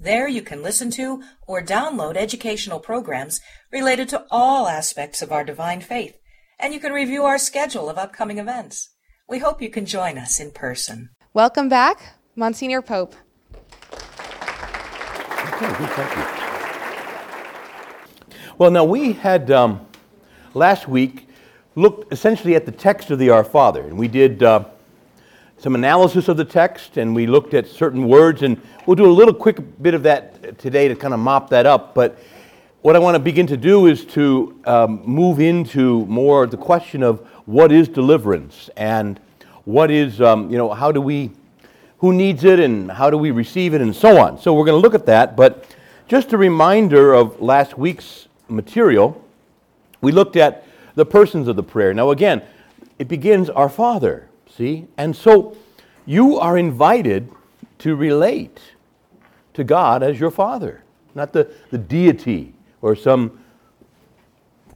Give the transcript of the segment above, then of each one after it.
There you can listen to or download educational programs related to all aspects of our divine faith, and you can review our schedule of upcoming events. We hope you can join us in person. Welcome back, Monsignor Pope. Okay, good, thank you. Well, now we had um, last week looked essentially at the text of the Our Father, and we did uh, some analysis of the text, and we looked at certain words, and we'll do a little quick bit of that today to kind of mop that up. But what I want to begin to do is to um, move into more the question of what is deliverance and what is, um, you know, how do we, who needs it and how do we receive it and so on. So we're going to look at that, but just a reminder of last week's material, we looked at the persons of the prayer. Now, again, it begins Our Father, see? And so you are invited to relate to God as your Father, not the, the deity or some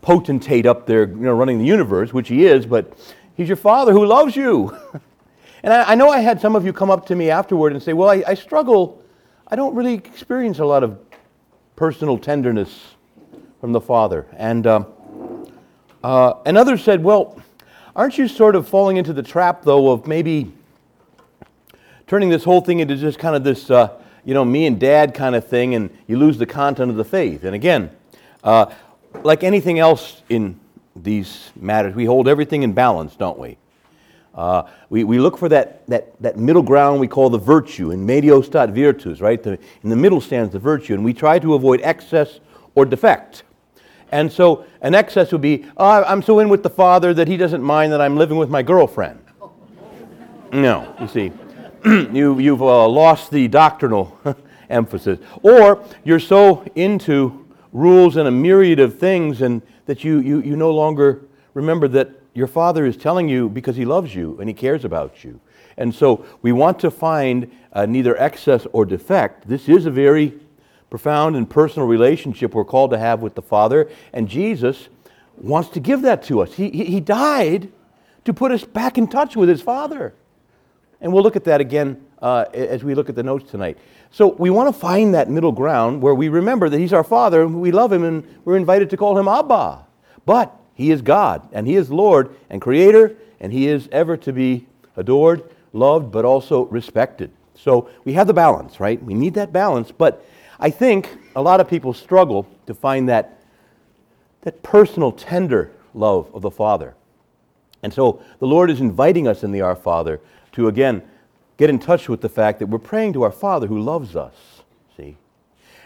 potentate up there you know, running the universe, which he is, but he's your Father who loves you. and I, I, know I had some of you come up to me afterward and say, Well, I, I struggle. I don't really experience a lot of personal tenderness from the Father. And, uh, uh, and others said, Well, aren't you sort of falling into the trap, though, of maybe turning this whole thing into just kind of this, uh, you know, me and dad kind of thing, and you lose the content of the faith? And again, uh, like anything else in these matters, we hold everything in balance, don't we? Uh, we, we look for that, that, that middle ground we call the virtue, in medio stat virtus, right? The, in the middle stands the virtue, and we try to avoid excess or defect. And so an excess would be, oh, I'm so in with the father that he doesn't mind that I'm living with my girlfriend. No, you see, you, you've uh, lost the doctrinal emphasis. Or you're so into rules and a myriad of things and that you, you, you no longer remember that your father is telling you because he loves you and he cares about you. And so we want to find uh, neither excess or defect. This is a very profound and personal relationship we're called to have with the Father, and Jesus wants to give that to us. He, he died to put us back in touch with His Father. And we'll look at that again uh, as we look at the notes tonight. So we want to find that middle ground where we remember that He's our Father, and we love Him, and we're invited to call Him Abba. But He is God, and He is Lord and Creator, and He is ever to be adored, loved, but also respected. So we have the balance, right? We need that balance, but I think a lot of people struggle to find that, that personal, tender love of the Father. And so the Lord is inviting us in the Our Father to again get in touch with the fact that we're praying to our Father who loves us. See?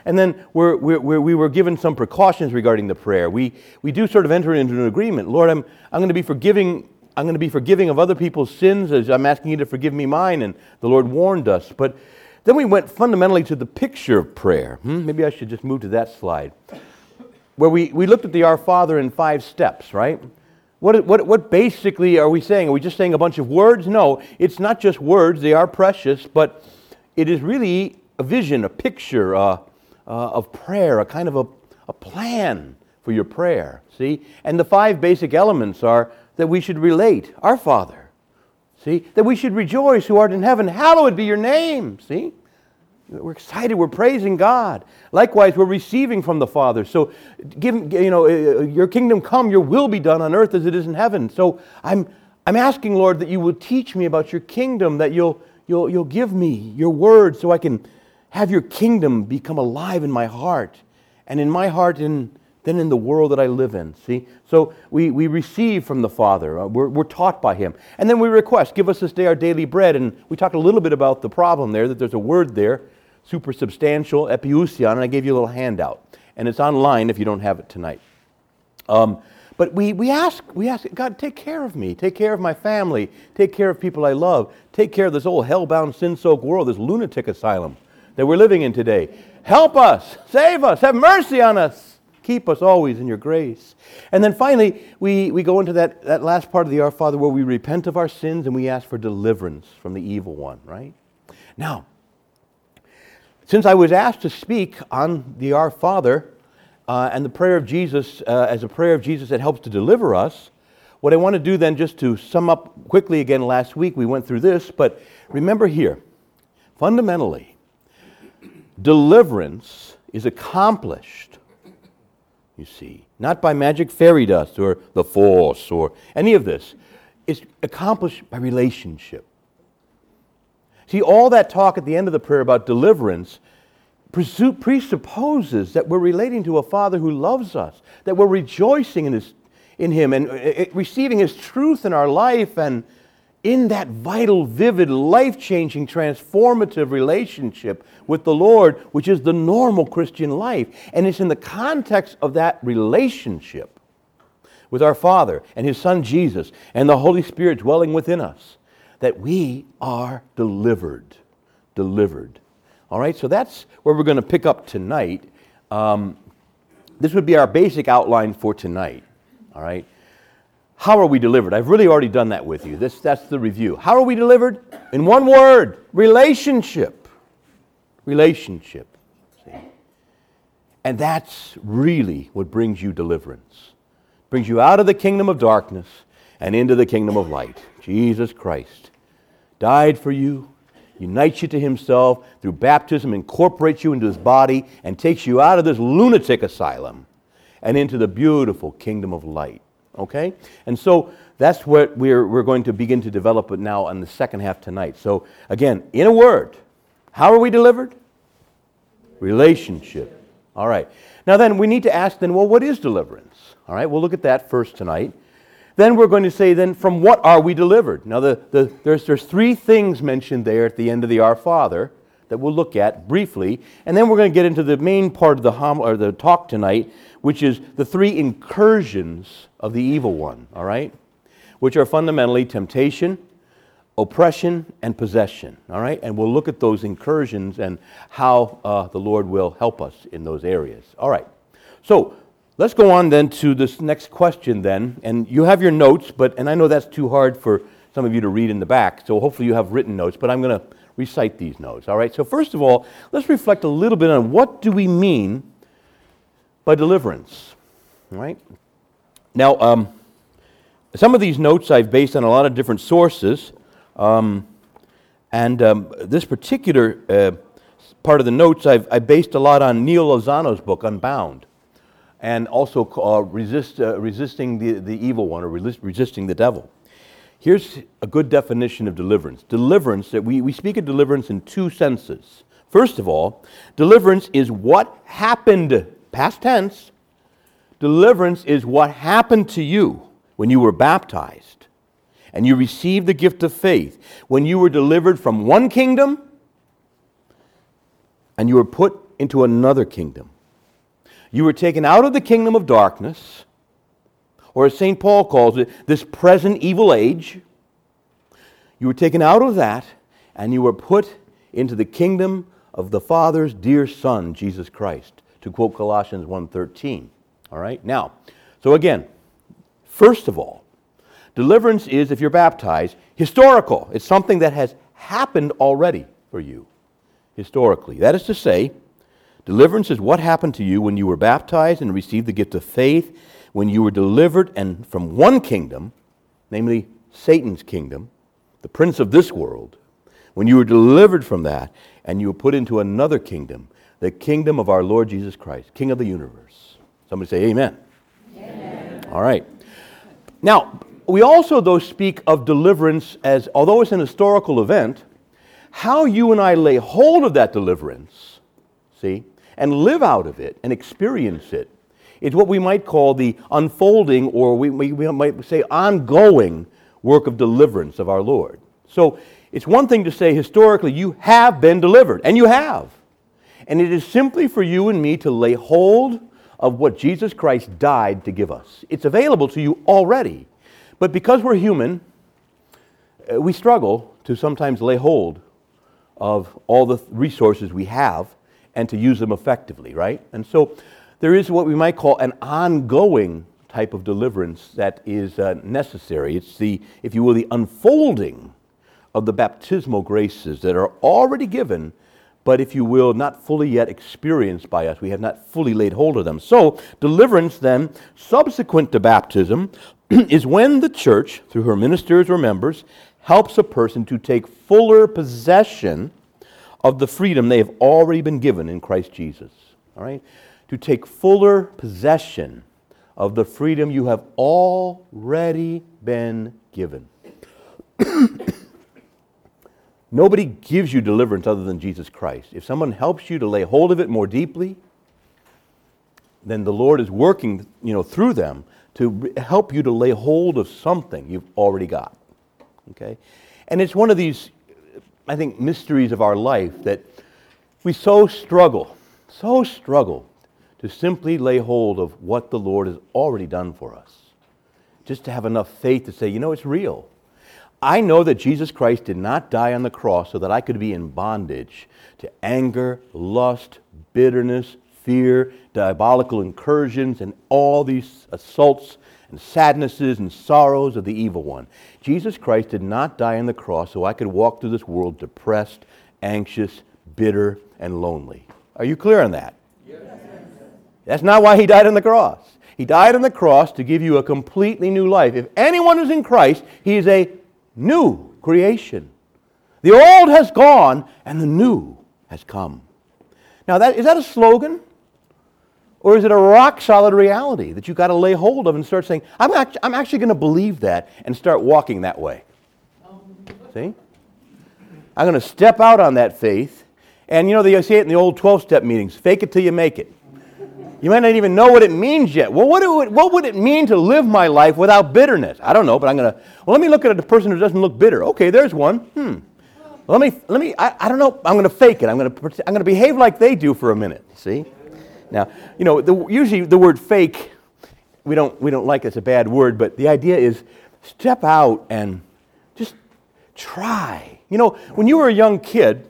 And then we're, we're, we were given some precautions regarding the prayer. We, we do sort of enter into an agreement. Lord, I'm, I'm going to be forgiving. I'm going to be forgiving of other people's sins as I'm asking you to forgive me mine. And the Lord warned us. But then we went fundamentally to the picture of prayer. Hmm? Maybe I should just move to that slide. Where we, we looked at the Our Father in five steps, right? What, what, what basically are we saying? Are we just saying a bunch of words? No, it's not just words, they are precious, but it is really a vision, a picture uh, uh, of prayer, a kind of a, a plan for your prayer. See? And the five basic elements are that we should relate Our Father See? That we should rejoice who art in heaven. Hallowed be your name. See? We're excited. We're praising God. Likewise, we're receiving from the Father. So, give, you know, uh, uh, your kingdom come, your will be done on earth as it is in heaven. So, I'm, I'm asking, Lord, that you will teach me about your kingdom, that you'll, you'll, you'll give me your word so I can have your kingdom become alive in my heart. And in my heart, in than in the world that I live in. See? So we, we receive from the Father, uh, we're, we're taught by Him. And then we request, give us this day our daily bread. And we talked a little bit about the problem there, that there's a word there, super substantial, epiousion, and I gave you a little handout. And it's online if you don't have it tonight. Um, but we, we ask, we ask, God, take care of me. Take care of my family. Take care of people I love. Take care of this old hell-bound, sin-soaked world, this lunatic asylum that we're living in today. Help us. Save us. Have mercy on us. Keep us always in your grace. And then finally, we, we go into that, that last part of the Our Father where we repent of our sins and we ask for deliverance from the evil one, right? Now, since I was asked to speak on the Our Father uh, and the prayer of Jesus uh, as a prayer of Jesus that helps to deliver us, what I want to do then, just to sum up quickly again, last week we went through this, but remember here, fundamentally, deliverance is accomplished, you see, not by magic fairy dust or the force or any of this. It's accomplished by relationship. See, all that talk at the end of the prayer about deliverance presupposes that we're relating to a Father who loves us, that we're rejoicing in, his, in Him and uh, uh, receiving His truth in our life and in that vital, vivid, life changing, transformative relationship with the Lord, which is the normal Christian life. And it's in the context of that relationship with our Father and His Son Jesus and the Holy Spirit dwelling within us that we are delivered. Delivered. All right, so that's where we're going to pick up tonight. Um, this would be our basic outline for tonight. All right. How are we delivered? I've really already done that with you. This, that's the review. How are we delivered? In one word relationship. Relationship. See? And that's really what brings you deliverance. Brings you out of the kingdom of darkness and into the kingdom of light. Jesus Christ died for you, unites you to himself through baptism, incorporates you into his body, and takes you out of this lunatic asylum and into the beautiful kingdom of light. Okay? And so that's what we're, we're going to begin to develop now in the second half tonight. So, again, in a word, how are we delivered? Relationship. All right. Now, then, we need to ask then, well, what is deliverance? All right, we'll look at that first tonight. Then we're going to say, then, from what are we delivered? Now, the, the, there's, there's three things mentioned there at the end of the Our Father that we'll look at briefly. And then we're going to get into the main part of the, hom- or the talk tonight, which is the three incursions of the evil one, all right? Which are fundamentally temptation, oppression, and possession, all right? And we'll look at those incursions and how uh, the Lord will help us in those areas. All right. So let's go on then to this next question then. And you have your notes, but, and I know that's too hard for some of you to read in the back, so hopefully you have written notes, but I'm going to recite these notes, all right? So first of all, let's reflect a little bit on what do we mean by deliverance. Right? Now, um, some of these notes I've based on a lot of different sources, um, and um, this particular uh, part of the notes I've, I based a lot on Neal Lozano's book, Unbound, and also uh, resist, uh, Resisting the, the Evil One or resist, Resisting the Devil. Here's a good definition of deliverance. Deliverance, that we, we speak of deliverance in two senses. First of all, deliverance is what happened past tense, deliverance is what happened to you when you were baptized and you received the gift of faith, when you were delivered from one kingdom and you were put into another kingdom. You were taken out of the kingdom of darkness, or as St. Paul calls it, this present evil age. You were taken out of that and you were put into the kingdom of the Father's dear Son, Jesus Christ to quote Colossians 1:13. All right? Now, so again, first of all, deliverance is if you're baptized, historical. It's something that has happened already for you historically. That is to say, deliverance is what happened to you when you were baptized and received the gift of faith, when you were delivered and from one kingdom, namely Satan's kingdom, the prince of this world, when you were delivered from that and you were put into another kingdom, the kingdom of our Lord Jesus Christ, King of the universe. Somebody say amen. amen. All right. Now, we also, though, speak of deliverance as, although it's an historical event, how you and I lay hold of that deliverance, see, and live out of it and experience it is what we might call the unfolding, or we, we, we might say ongoing work of deliverance of our Lord. So it's one thing to say historically, you have been delivered, and you have. And it is simply for you and me to lay hold of what Jesus Christ died to give us. It's available to you already. But because we're human, uh, we struggle to sometimes lay hold of all the resources we have and to use them effectively, right? And so there is what we might call an ongoing type of deliverance that is uh, necessary. It's the, if you will, the unfolding of the baptismal graces that are already given, but if you will, not fully yet experienced by us. We have not fully laid hold of them. So, deliverance then, subsequent to baptism, is when the church, through her ministers or members, helps a person to take fuller possession of the freedom they have already been given in Christ Jesus. All right? To take fuller possession of the freedom you have already been given. Nobody gives you deliverance other than Jesus Christ. If someone helps you to lay hold of it more deeply, then the Lord is working, you know, through them to help you to lay hold of something you've already got. Okay? And it's one of these, I think, mysteries of our life that we so struggle, so struggle to simply lay hold of what the Lord has already done for us. Just to have enough faith to say, you know, it's real. I know that Jesus Christ did not die on the cross so that I could be in bondage to anger, lust, bitterness, fear, diabolical incursions, and all these assaults and sadnesses and sorrows of the evil one. Jesus Christ did not die on the cross so I could walk through this world depressed, anxious, bitter, and lonely. Are you clear on that? Yes. That's not why he died on the cross. He died on the cross to give you a completely new life. If anyone is in Christ, he is a new creation. The old has gone and the new has come. Now, that, is that a slogan? Or is it a rock solid reality that you've got to lay hold of and start saying, I'm, I'm actually going to believe that and start walking that way? See? I'm going to step out on that faith. And you know, they say it in the old 12 step meetings fake it till you make it. You might not even know what it means yet. Well, what, it, what would it mean to live my life without bitterness? I don't know, but I'm going to, well, let me look at a person who doesn't look bitter. Okay, there's one. Hmm. Let me, let me, I, I don't know, I'm going to fake it. I'm going to, I'm going to behave like they do for a minute. See? Now, you know, the, usually the word fake, we don't, we don't like it's a bad word, but the idea is step out and just try. You know, when you were a young kid,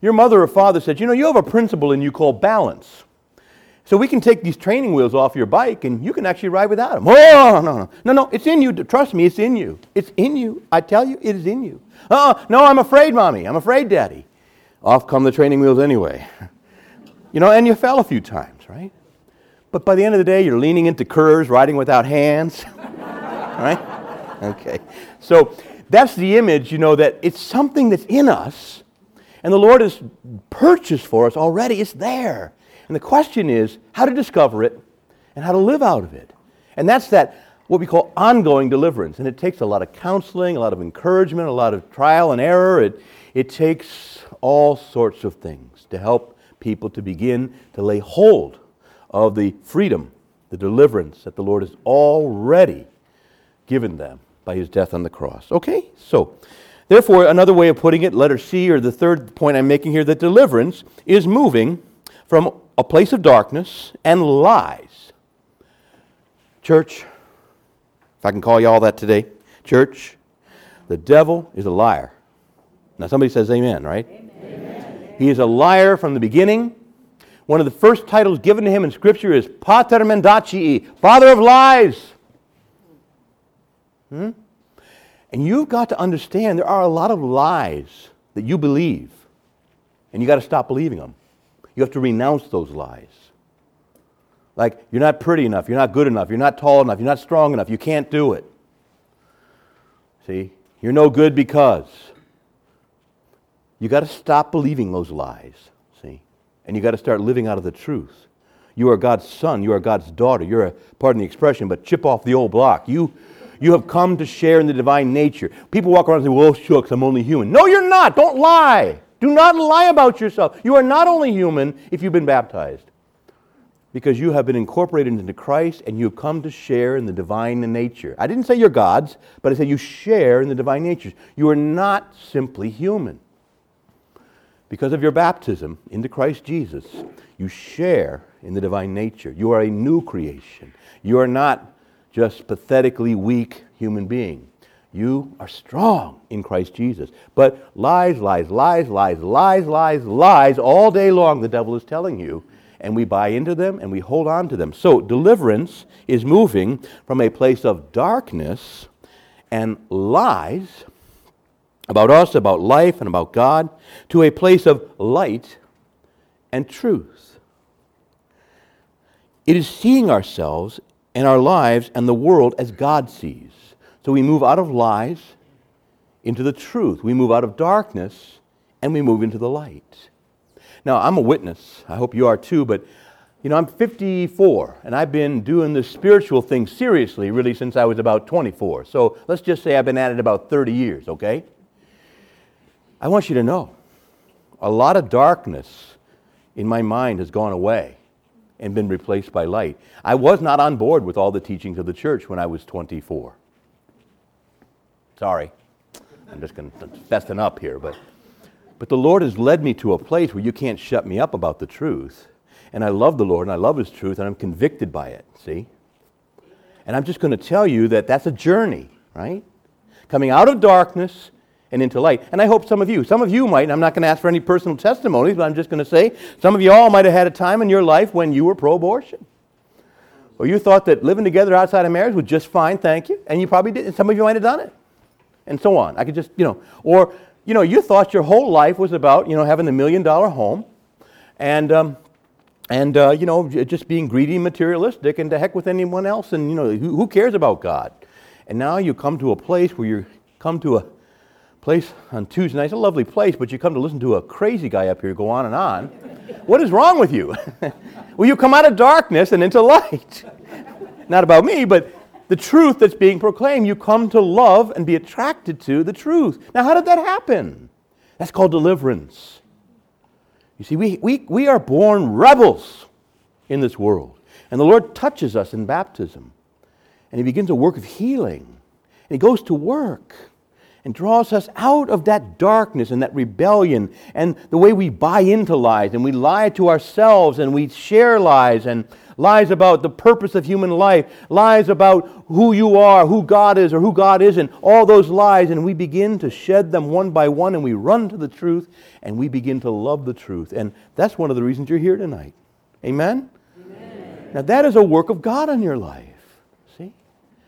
your mother or father said, you know, you have a principle in you called balance. So we can take these training wheels off your bike and you can actually ride without them. Oh, no, no. No, no, it's in you. Trust me, it's in you. It's in you. I tell you, it is in you. Oh, no, I'm afraid, mommy. I'm afraid, daddy. Off come the training wheels anyway. You know, and you fell a few times, right? But by the end of the day, you're leaning into curves, riding without hands. right? Okay. So that's the image, you know, that it's something that's in us, and the Lord has purchased for us already. It's there. And the question is how to discover it and how to live out of it. And that's that, what we call ongoing deliverance. And it takes a lot of counseling, a lot of encouragement, a lot of trial and error. It, it takes all sorts of things to help people to begin to lay hold of the freedom, the deliverance that the Lord has already given them by his death on the cross. Okay? So, therefore, another way of putting it, letter C, or the third point I'm making here, that deliverance is moving from a place of darkness and lies. Church, if I can call you all that today, church, the devil is a liar. Now, somebody says amen, right? Amen. He is a liar from the beginning. One of the first titles given to him in Scripture is Pater Mendacii, Father of Lies. Hmm? And you've got to understand there are a lot of lies that you believe, and you've got to stop believing them. You have to renounce those lies. Like, you're not pretty enough, you're not good enough, you're not tall enough, you're not strong enough, you can't do it. See? You're no good because. You got to stop believing those lies, see? And you got to start living out of the truth. You are God's son, you are God's daughter. You're a, pardon the expression, but chip off the old block. You, you have come to share in the divine nature. People walk around and say, well, shucks, I'm only human. No, you're not. Don't lie. Do not lie about yourself. You are not only human if you've been baptized, because you have been incorporated into Christ and you have come to share in the divine nature. I didn't say you're God's, but I said you share in the divine nature. You are not simply human. Because of your baptism into Christ Jesus, you share in the divine nature. You are a new creation. You are not just pathetically weak human being. You are strong in Christ Jesus. But lies, lies, lies, lies, lies, lies, lies all day long the devil is telling you. and we buy into them and we hold on to them. So, deliverance is moving from a place of darkness and lies about us, about life, and about God to a place of light and truth. It is seeing ourselves and our lives and the world as God sees. So we move out of lies into the truth. We move out of darkness and we move into the light. Now, I'm a witness. I hope you are too, but you know, I'm 54 and I've been doing this spiritual thing seriously really since I was about 24. So let's just say I've been at it about 30 years, okay? I want you to know a lot of darkness in my mind has gone away and been replaced by light. I was not on board with all the teachings of the church when I was 24. Sorry. I'm just going to fessing up here, but but the Lord has led me to a place where you can't shut me up about the truth. And I love the Lord and I love his truth and I'm convicted by it, see? And I'm just going to tell you that that's a journey, right? Coming out of darkness and into light. And I hope some of you, some of you might, I'm not going to ask for any personal testimonies, but I'm just going to say some of you all might have had a time in your life when you were pro abortion. Or you thought that living together outside of marriage was just fine, thank you. And you probably did, some of you might have done it. And so on. I could just, you know, or, you know, you thought your whole life was about, you know, having the million dollar home and, um, and uh, you know, just being greedy and materialistic and to heck with anyone else. And, you know, who, who cares about God? And now you come to a place where you come to a place on Tuesday night. It's a lovely place, but you come to listen to a crazy guy up here go on and on. what is wrong with you? well, you come out of darkness and into light. Not about me, but the truth that's being proclaimed. You come to love and be attracted to the truth. Now, how did that happen? That's called deliverance. You see, we, we, we are born rebels in this world. And the Lord touches us in baptism. And He begins a work of healing. And He goes to work and draws us out of that darkness and that rebellion and the way we buy into lies and we lie to ourselves and we share lies and lies about the purpose of human life, lies about who you are, who God is or who God isn't, all those lies, and we begin to shed them one by one and we run to the truth and we begin to love the truth. And that's one of the reasons you're here tonight. Amen? Amen. Now, that is a work of God in your life. See?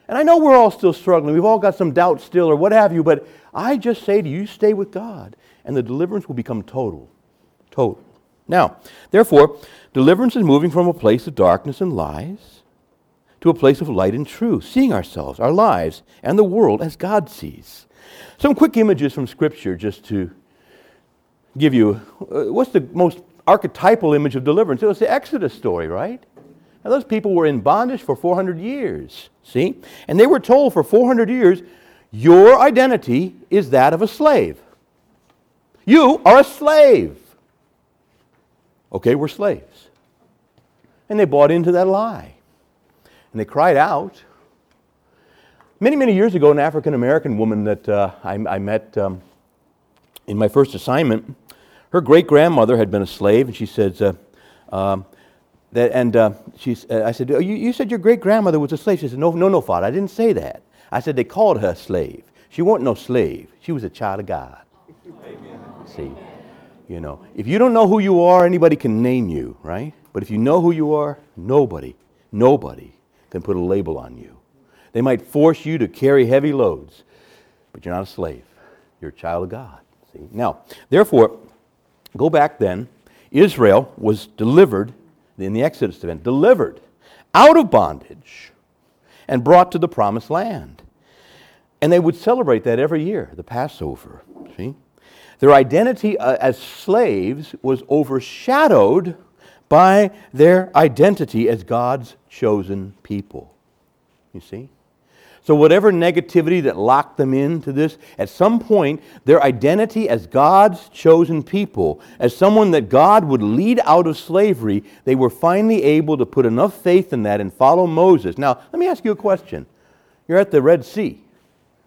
And I know we're all still struggling. We've all got some doubt still or what have you, but I just say to you, stay with God, and the deliverance will become total. Total. Now, therefore, deliverance is moving from a place of darkness and lies to a place of light and truth, seeing ourselves, our lives, and the world as God sees. Some quick images from Scripture just to give you uh, what's the most archetypal image of deliverance? It was the Exodus story, right? Now, those people were in bondage for 400 years, see? And they were told for 400 years, your identity is that of a slave. You are a slave. Okay, we're slaves. And they bought into that lie. And they cried out. Many, many years ago, an African American woman that uh, I, I, met um, in my first assignment, her great grandmother had been a slave, and she says, uh, um, that, and uh, she, uh, I said, oh, you, you said your great grandmother was a slave. She said, No, no, no, father, I didn't say that. I said they called her a slave. She wasn't no slave. She was a child of God. Amen. See, you know, if you don't know who you are, anybody can name you, right? But if you know who you are, nobody, nobody can put a label on you. They might force you to carry heavy loads, but you're not a slave. You're a child of God. See? Now, therefore, go back then. Israel was delivered in the Exodus event, delivered out of bondage and brought to the promised land. And they would celebrate that every year, the Passover. See? Their identity uh, as slaves was overshadowed by their identity as God's chosen people. You see? So, whatever negativity that locked them into this, at some point, their identity as God's chosen people, as someone that God would lead out of slavery, they were finally able to put enough faith in that and follow Moses. Now, let me ask you a question. You're at the Red Sea,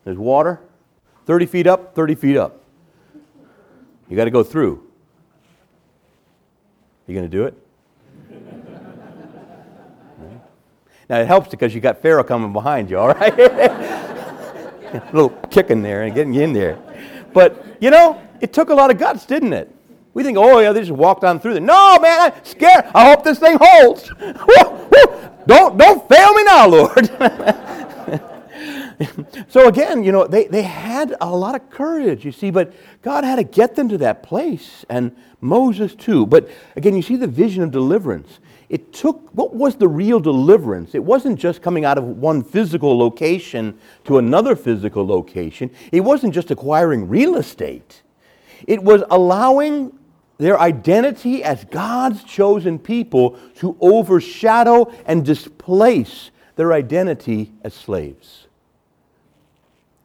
there's water, 30 feet up, 30 feet up. You got to go through. You going to do it? Now it helps because you got Pharaoh coming behind you, all right? a little kick in there and getting you in there. But, you know, it took a lot of guts, didn't it? We think, oh, yeah, they just walked on through there. No, man, I'm scared. I hope this thing holds. don't, don't fail me now, Lord. so again, you know, they, they had a lot of courage, you see, but God had to get them to that place, and Moses too. But again, you see the vision of deliverance. It took, what was the real deliverance? It wasn't just coming out of one physical location to another physical location. It wasn't just acquiring real estate. It was allowing their identity as God's chosen people to overshadow and displace their identity as slaves.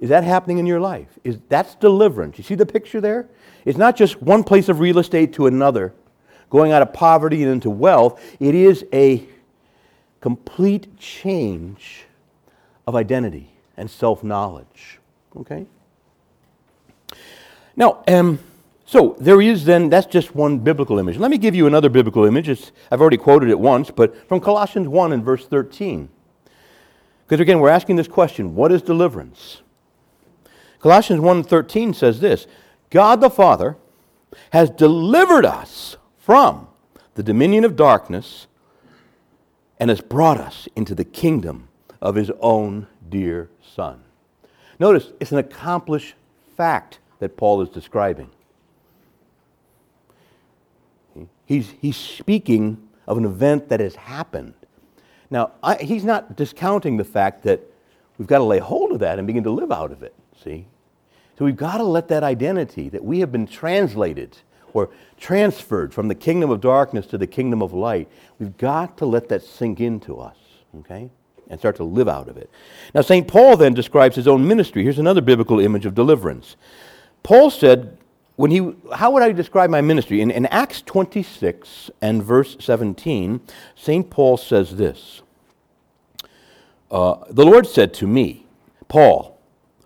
Is that happening in your life? Is that's deliverance? You see the picture there? It's not just one place of real estate to another, going out of poverty and into wealth. It is a complete change of identity and self-knowledge. Okay? Now, um, so there is then, that's just one biblical image. Let me give you another biblical image. It's, I've already quoted it once, but from Colossians 1 and verse 13. Because again, we're asking this question what is deliverance? Colossians 1:13 says this, God the Father has delivered us from the dominion of darkness and has brought us into the kingdom of his own dear son. Notice it's an accomplished fact that Paul is describing. He's, he's speaking of an event that has happened. Now, I, he's not discounting the fact that we've got to lay hold of that and begin to live out of it, see? So we've got to let that identity that we have been translated or transferred from the kingdom of darkness to the kingdom of light, we've got to let that sink into us, okay? And start to live out of it. Now, St. Paul then describes his own ministry. Here's another biblical image of deliverance. Paul said, when he, how would I describe my ministry? In, in Acts 26 and verse 17, St. Paul says this uh, The Lord said to me, Paul,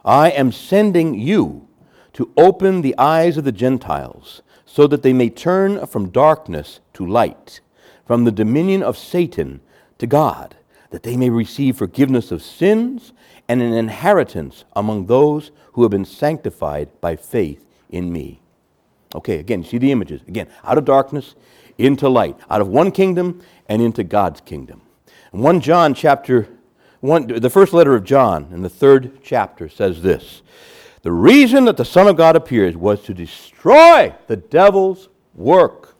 I am sending you to open the eyes of the Gentiles, so that they may turn from darkness to light, from the dominion of Satan to God, that they may receive forgiveness of sins and an inheritance among those who have been sanctified by faith in me. Okay, again, see the images. Again, out of darkness into light, out of one kingdom and into God's kingdom. 1 John chapter one, the first letter of John in the third chapter says this The reason that the Son of God appears was to destroy the devil's work.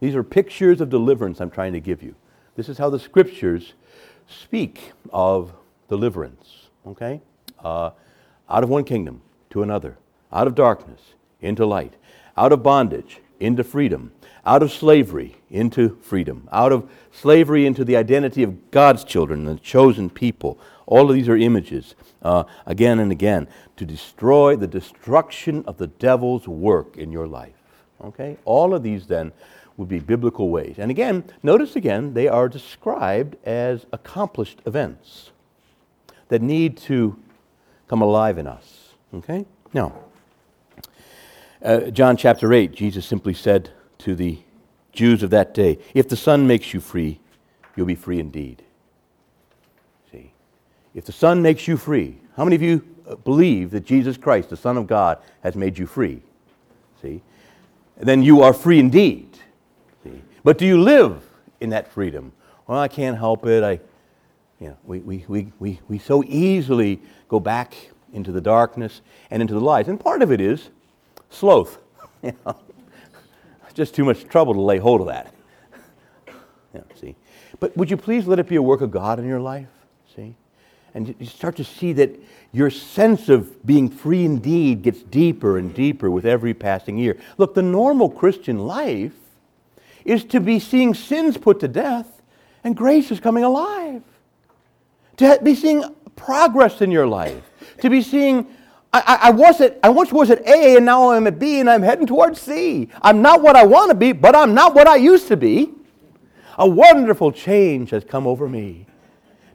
These are pictures of deliverance I'm trying to give you. This is how the scriptures speak of deliverance, okay? Uh, out of one kingdom to another, out of darkness into light, out of bondage into freedom, out of slavery into freedom, out of slavery into the identity of God's children, the chosen people. All of these are images, uh, again and again, to destroy the destruction of the devil's work in your life. Okay? All of these then would be biblical ways. And again, notice again, they are described as accomplished events that need to come alive in us. Okay? Now, uh, John chapter 8, Jesus simply said to the Jews of that day, If the Son makes you free, you'll be free indeed. See? If the Son makes you free, how many of you uh, believe that Jesus Christ, the Son of God, has made you free? See? Then you are free indeed. See? But do you live in that freedom? Well, I can't help it. I, you know, we, we, we, we, we so easily go back into the darkness and into the light. And part of it is sloth. just too much trouble to lay hold of that. yeah, see. But would you please let it be a work of God in your life? See? And you start to see that your sense of being free indeed gets deeper and deeper with every passing year. Look, the normal Christian life is to be seeing sins put to death and grace is coming alive. To be seeing progress in your life. To be seeing I, I, was at, I once was at A and now I'm at B and I'm heading towards C. I'm not what I want to be, but I'm not what I used to be. A wonderful change has come over me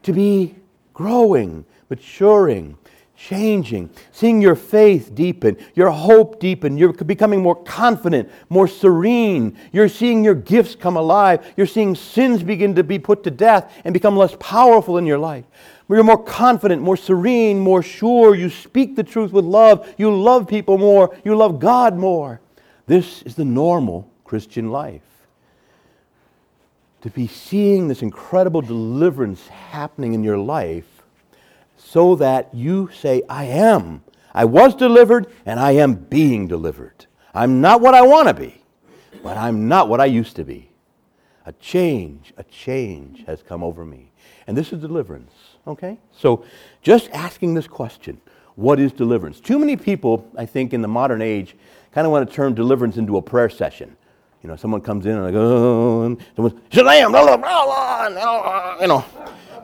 to be growing, maturing, changing, seeing your faith deepen, your hope deepen, you're becoming more confident, more serene. You're seeing your gifts come alive. You're seeing sins begin to be put to death and become less powerful in your life you're more confident, more serene, more sure. You speak the truth with love. You love people more. You love God more. This is the normal Christian life. To be seeing this incredible deliverance happening in your life so that you say, I am. I was delivered and I am being delivered. I'm not what I want to be, but I'm not what I used to be. A change, a change has come over me. And this is deliverance, okay? So just asking this question what is deliverance? Too many people, I think, in the modern age, kind of want to turn deliverance into a prayer session. You know, someone comes in and like, oh, someone, Shalom, blah, blah, blah, blah, uh, you know,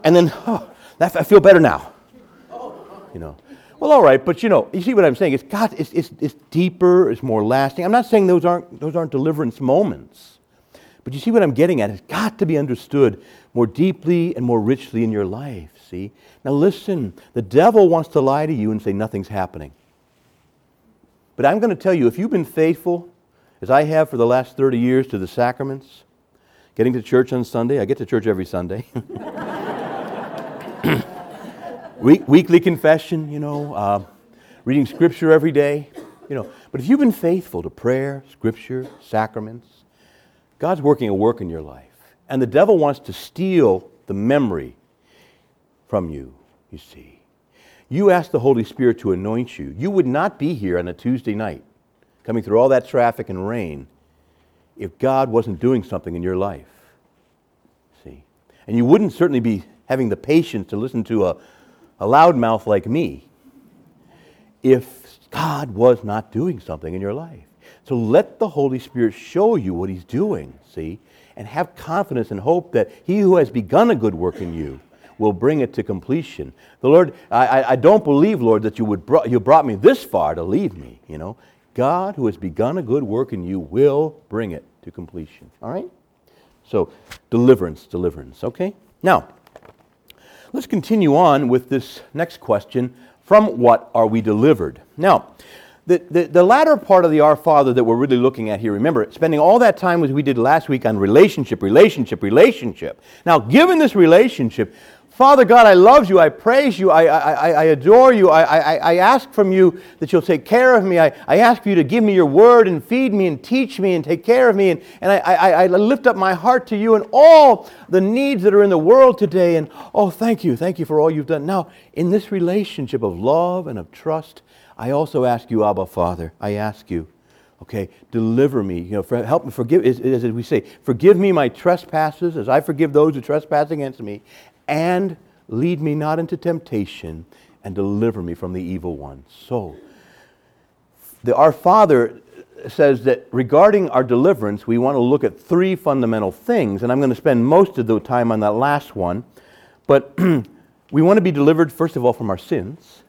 and then, oh, that, I feel better now. You know, well, all right, but you know, you see what I'm saying? It's God, it's, it's, it's deeper, it's more lasting. I'm not saying those aren't, those aren't deliverance moments. But you see what I'm getting at? It's got to be understood more deeply and more richly in your life, see? Now listen, the devil wants to lie to you and say nothing's happening. But I'm going to tell you, if you've been faithful, as I have for the last 30 years, to the sacraments, getting to church on Sunday, I get to church every Sunday. Week, weekly confession, you know, uh, reading scripture every day, you know. But if you've been faithful to prayer, scripture, sacraments, God's working a work in your life. And the devil wants to steal the memory from you, you see. You ask the Holy Spirit to anoint you. You would not be here on a Tuesday night, coming through all that traffic and rain, if God wasn't doing something in your life. See? And you wouldn't certainly be having the patience to listen to a, a loudmouth like me if God was not doing something in your life. So let the Holy Spirit show you what He's doing, see? And have confidence and hope that He who has begun a good work in you will bring it to completion. The Lord, I, I don't believe, Lord, that you, would brought, you brought me this far to leave me, you know. God who has begun a good work in you will bring it to completion. All right? So, deliverance, deliverance, okay? Now, let's continue on with this next question from what are we delivered? Now, the, the, the, latter part of the Our Father that we're really looking at here, remember, spending all that time as we did last week on relationship, relationship, relationship. Now, given this relationship, Father God, I love you, I praise you, I, I, I adore you, I, I, I ask from you that you'll take care of me. I, I ask you to give me your word and feed me and teach me and take care of me. And, and I, I, I lift up my heart to you and all the needs that are in the world today. And oh, thank you, thank you for all you've done. Now, in this relationship of love and of trust, I also ask you, Abba Father, I ask you, okay, deliver me, you know, for, help me forgive, as, as we say, forgive me my trespasses as I forgive those who trespass against me, and lead me not into temptation, and deliver me from the evil one. So, the, our Father says that regarding our deliverance, we want to look at three fundamental things, and I'm going to spend most of the time on that last one. But we want to be delivered, first of all, from our sins.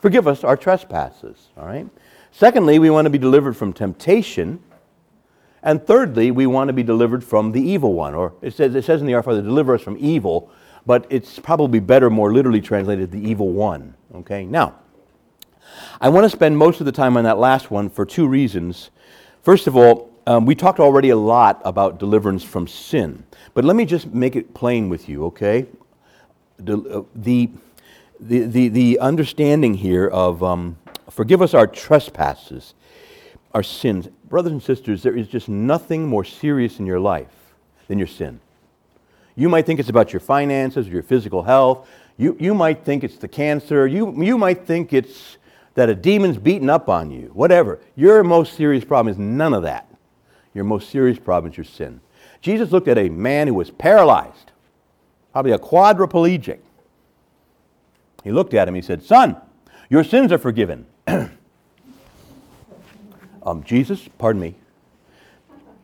Forgive us our trespasses, all right? Secondly, we want to be delivered from temptation. And thirdly, we want to be delivered from the evil one. Or it says, it says in the Our Father, deliver us from evil, but it's probably better, more literally translated, the evil one. Okay? Now, I want to spend most of the time on that last one for two reasons. First of all, um, we talked already a lot about deliverance from sin. But let me just make it plain with you, okay? The, uh, the the, the, the understanding here of um, forgive us our trespasses, our sins. Brothers and sisters, there is just nothing more serious in your life than your sin. You might think it's about your finances or your physical health. You, you might think it's the cancer. You, you might think it's that a demon's beating up on you. Whatever. Your most serious problem is none of that. Your most serious problem is your sin. Jesus looked at a man who was paralyzed, probably a quadriplegic. He looked at him. He said, Son, your sins are forgiven. um, Jesus, pardon me,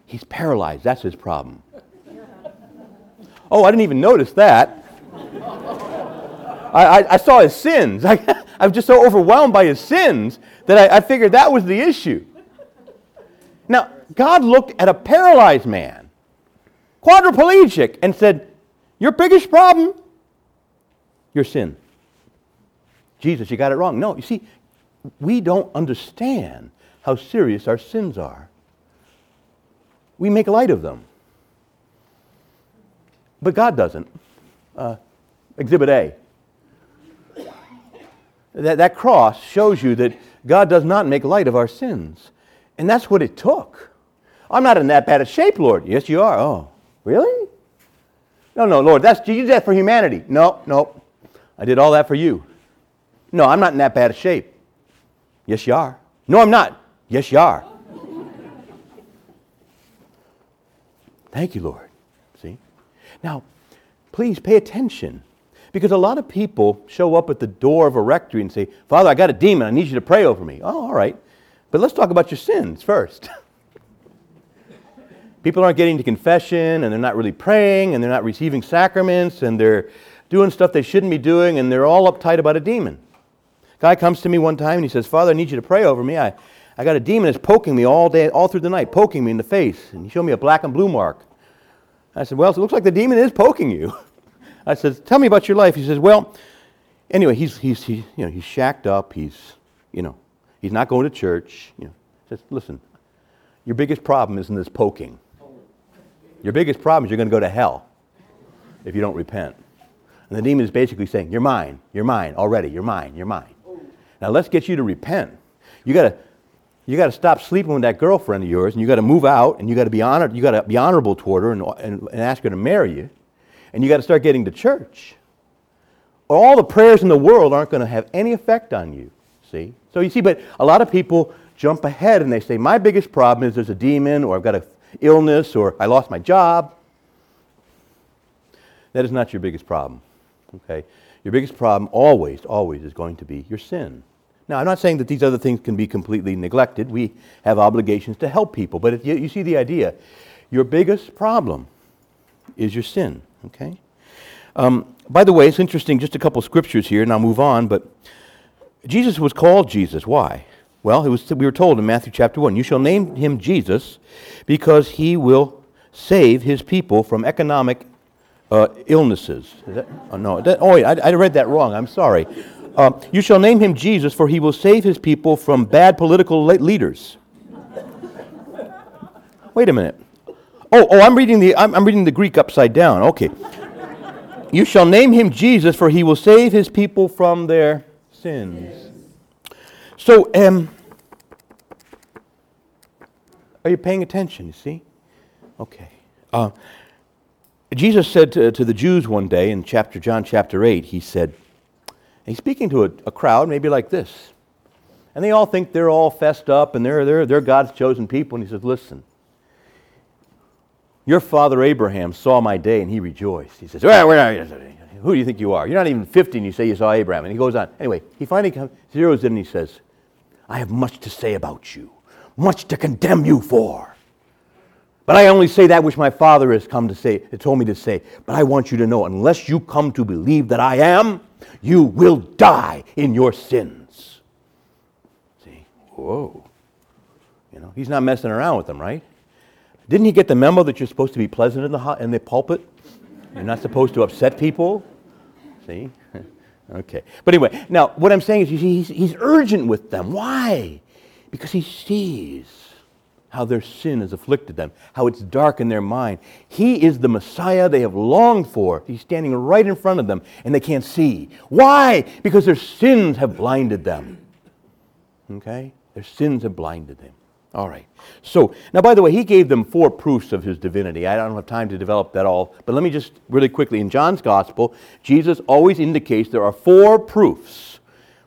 he's paralyzed. That's his problem. Oh, I didn't even notice that. I, I, I, saw his sins. I, I was just so overwhelmed by his sins that I, I figured that was the issue. Now, God looked at a paralyzed man, quadriplegic, and said, Your biggest problem? Your sin. Jesus, you got it wrong. No, you see, we don't understand how serious our sins are. We make light of them. But God doesn't. Uh, exhibit A. That, that cross shows you that God does not make light of our sins. And that's what it took. I'm not in that bad a shape, Lord. Yes, you are. Oh, really? No, no, Lord, that's, you did that for humanity. No, no. I did all that for you. No, I'm not in that bad a shape. Yes, you are. No, I'm not. Yes, you are. Thank you, Lord. Now, please pay attention. Because a lot of people show up at the door of a rectory and say, Father, I got a demon. I need you to pray over me. Oh, all right. But let's talk about your sins first. people aren't getting to confession and they're not really praying and they're not receiving sacraments and they're doing stuff they shouldn't be doing and they're all uptight about a demon. Guy comes to me one time and he says, Father, I need you to pray over me. I, I got a demon that's poking me all day, all through the night, poking me in the face. And he showed me a black and blue mark. I said, Well, it looks like the demon is poking you. I said, Tell me about your life. He says, Well, anyway, he's, he's, he, you know, he's shacked up. He's, you know, he's not going to church. You know, just listen, your biggest problem isn't this poking. Your biggest problem is you're going to go to hell if you don't repent. And the demon is basically saying, You're mine, you're mine already, you're mine, you're mine. Now let's get you to repent. You got to you got to stop sleeping with that girlfriend of yours, and you got to move out, and you got to be honored. You got to be honorable toward her, and, and, and ask her to marry you, and you got to start getting to church. Or all the prayers in the world aren't going to have any effect on you. See? So you see, but a lot of people jump ahead and they say, "My biggest problem is there's a demon, or I've got an illness, or I lost my job." That is not your biggest problem. Okay? Your biggest problem always, always is going to be your sin. Now, I'm not saying that these other things can be completely neglected. We have obligations to help people. But you, you see the idea. Your biggest problem is your sin, okay? Um, by the way, it's interesting, just a couple scriptures here, and I'll move on, but Jesus was called Jesus. Why? Well, it was, we were told in Matthew chapter 1 You shall name him Jesus because he will save his people from economic uh, illnesses. That, oh, no, that, oh, I, I read that wrong. I'm sorry. Uh, you shall name him Jesus, for he will save his people from bad political le- leaders. Wait a minute. Oh, oh, I'm reading the I'm, I'm reading the Greek upside down. Okay. you shall name him Jesus, for he will save his people from their sins. So, um, are you paying attention? You see? Okay. Uh, Jesus said to, to the Jews one day in chapter John chapter eight. He said he's speaking to a, a crowd, maybe like this. And they all think they're all fessed up and they're, they're, they're God's chosen people. And he says, Listen, your father Abraham saw my day and he rejoiced. He says? Who do you think you are? You're not even 50 and you say you saw Abraham. And he goes on. Anyway, he finally comes, zeroes in and he says, I have much to say about you, much to condemn you for. But I only say that which my Father has come to say, told me to say. But I want you to know, unless you come to believe that I am, you will die in your sins. See? Whoa. You know, he's not messing around with them, right? Didn't he get the memo that you're supposed to be pleasant in the, in the pulpit? You're not supposed to upset people? See? okay. But anyway, now what I'm saying is you see, he's, he's urgent with them. Why? Because he sees how their sin has afflicted them, how it's darkened their mind. He is the Messiah they have longed for. He's standing right in front of them, and they can't see. Why? Because their sins have blinded them. Okay? Their sins have blinded them. All right. So, now by the way, he gave them four proofs of his divinity. I don't have time to develop that all, but let me just really quickly. In John's gospel, Jesus always indicates there are four proofs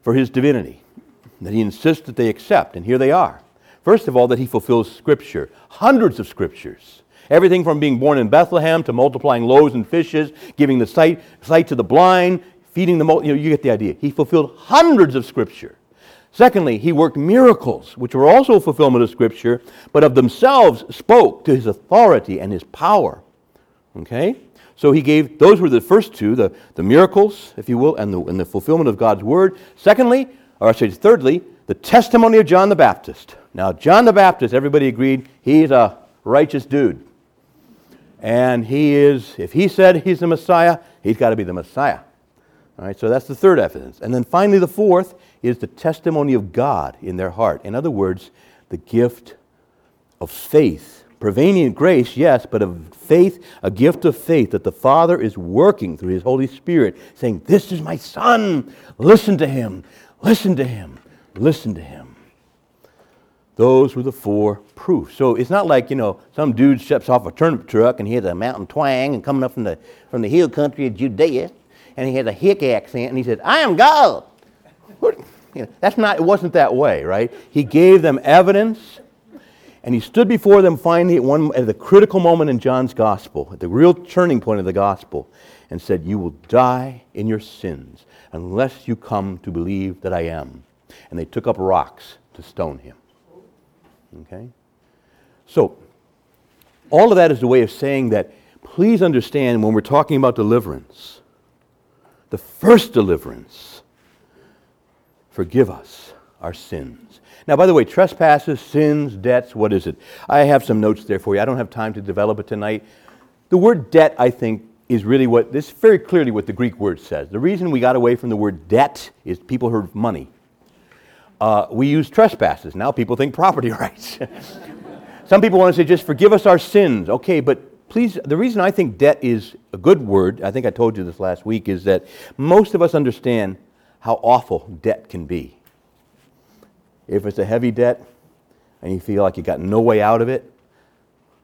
for his divinity that he insists that they accept, and here they are. First of all, that he fulfills Scripture, hundreds of Scriptures. Everything from being born in Bethlehem to multiplying loaves and fishes, giving the sight, sight to the blind, feeding the multitude. You, know, you get the idea. He fulfilled hundreds of Scripture. Secondly, he worked miracles, which were also a fulfillment of Scripture, but of themselves spoke to his authority and his power. Okay? So he gave, those were the first two, the, the miracles, if you will, and the, and the fulfillment of God's word. Secondly, or I say thirdly, the testimony of John the Baptist. Now, John the Baptist, everybody agreed, he's a righteous dude. And he is, if he said he's the Messiah, he's got to be the Messiah. All right, so that's the third evidence. And then finally, the fourth is the testimony of God in their heart. In other words, the gift of faith. Prevenient grace, yes, but of faith, a gift of faith that the Father is working through His Holy Spirit, saying, This is my Son. Listen to Him. Listen to Him. Listen to Him. Those were the four proofs. So it's not like, you know, some dude steps off a turnip truck and he has a mountain twang and coming up from the, from the hill country of Judea and he has a hick accent and he said, I am God. You know, that's not, it wasn't that way, right? He gave them evidence and he stood before them finally at, one, at the critical moment in John's gospel, at the real turning point of the gospel, and said, You will die in your sins unless you come to believe that I am. And they took up rocks to stone him. Okay? So, all of that is a way of saying that please understand when we're talking about deliverance, the first deliverance, forgive us our sins. Now, by the way, trespasses, sins, debts, what is it? I have some notes there for you. I don't have time to develop it tonight. The word debt, I think, is really what this is very clearly what the Greek word says. The reason we got away from the word debt is people heard money. Uh, we use trespasses. Now people think property rights. Some people want to say, just forgive us our sins. Okay, but please, the reason I think debt is a good word, I think I told you this last week, is that most of us understand how awful debt can be. If it's a heavy debt and you feel like you got no way out of it,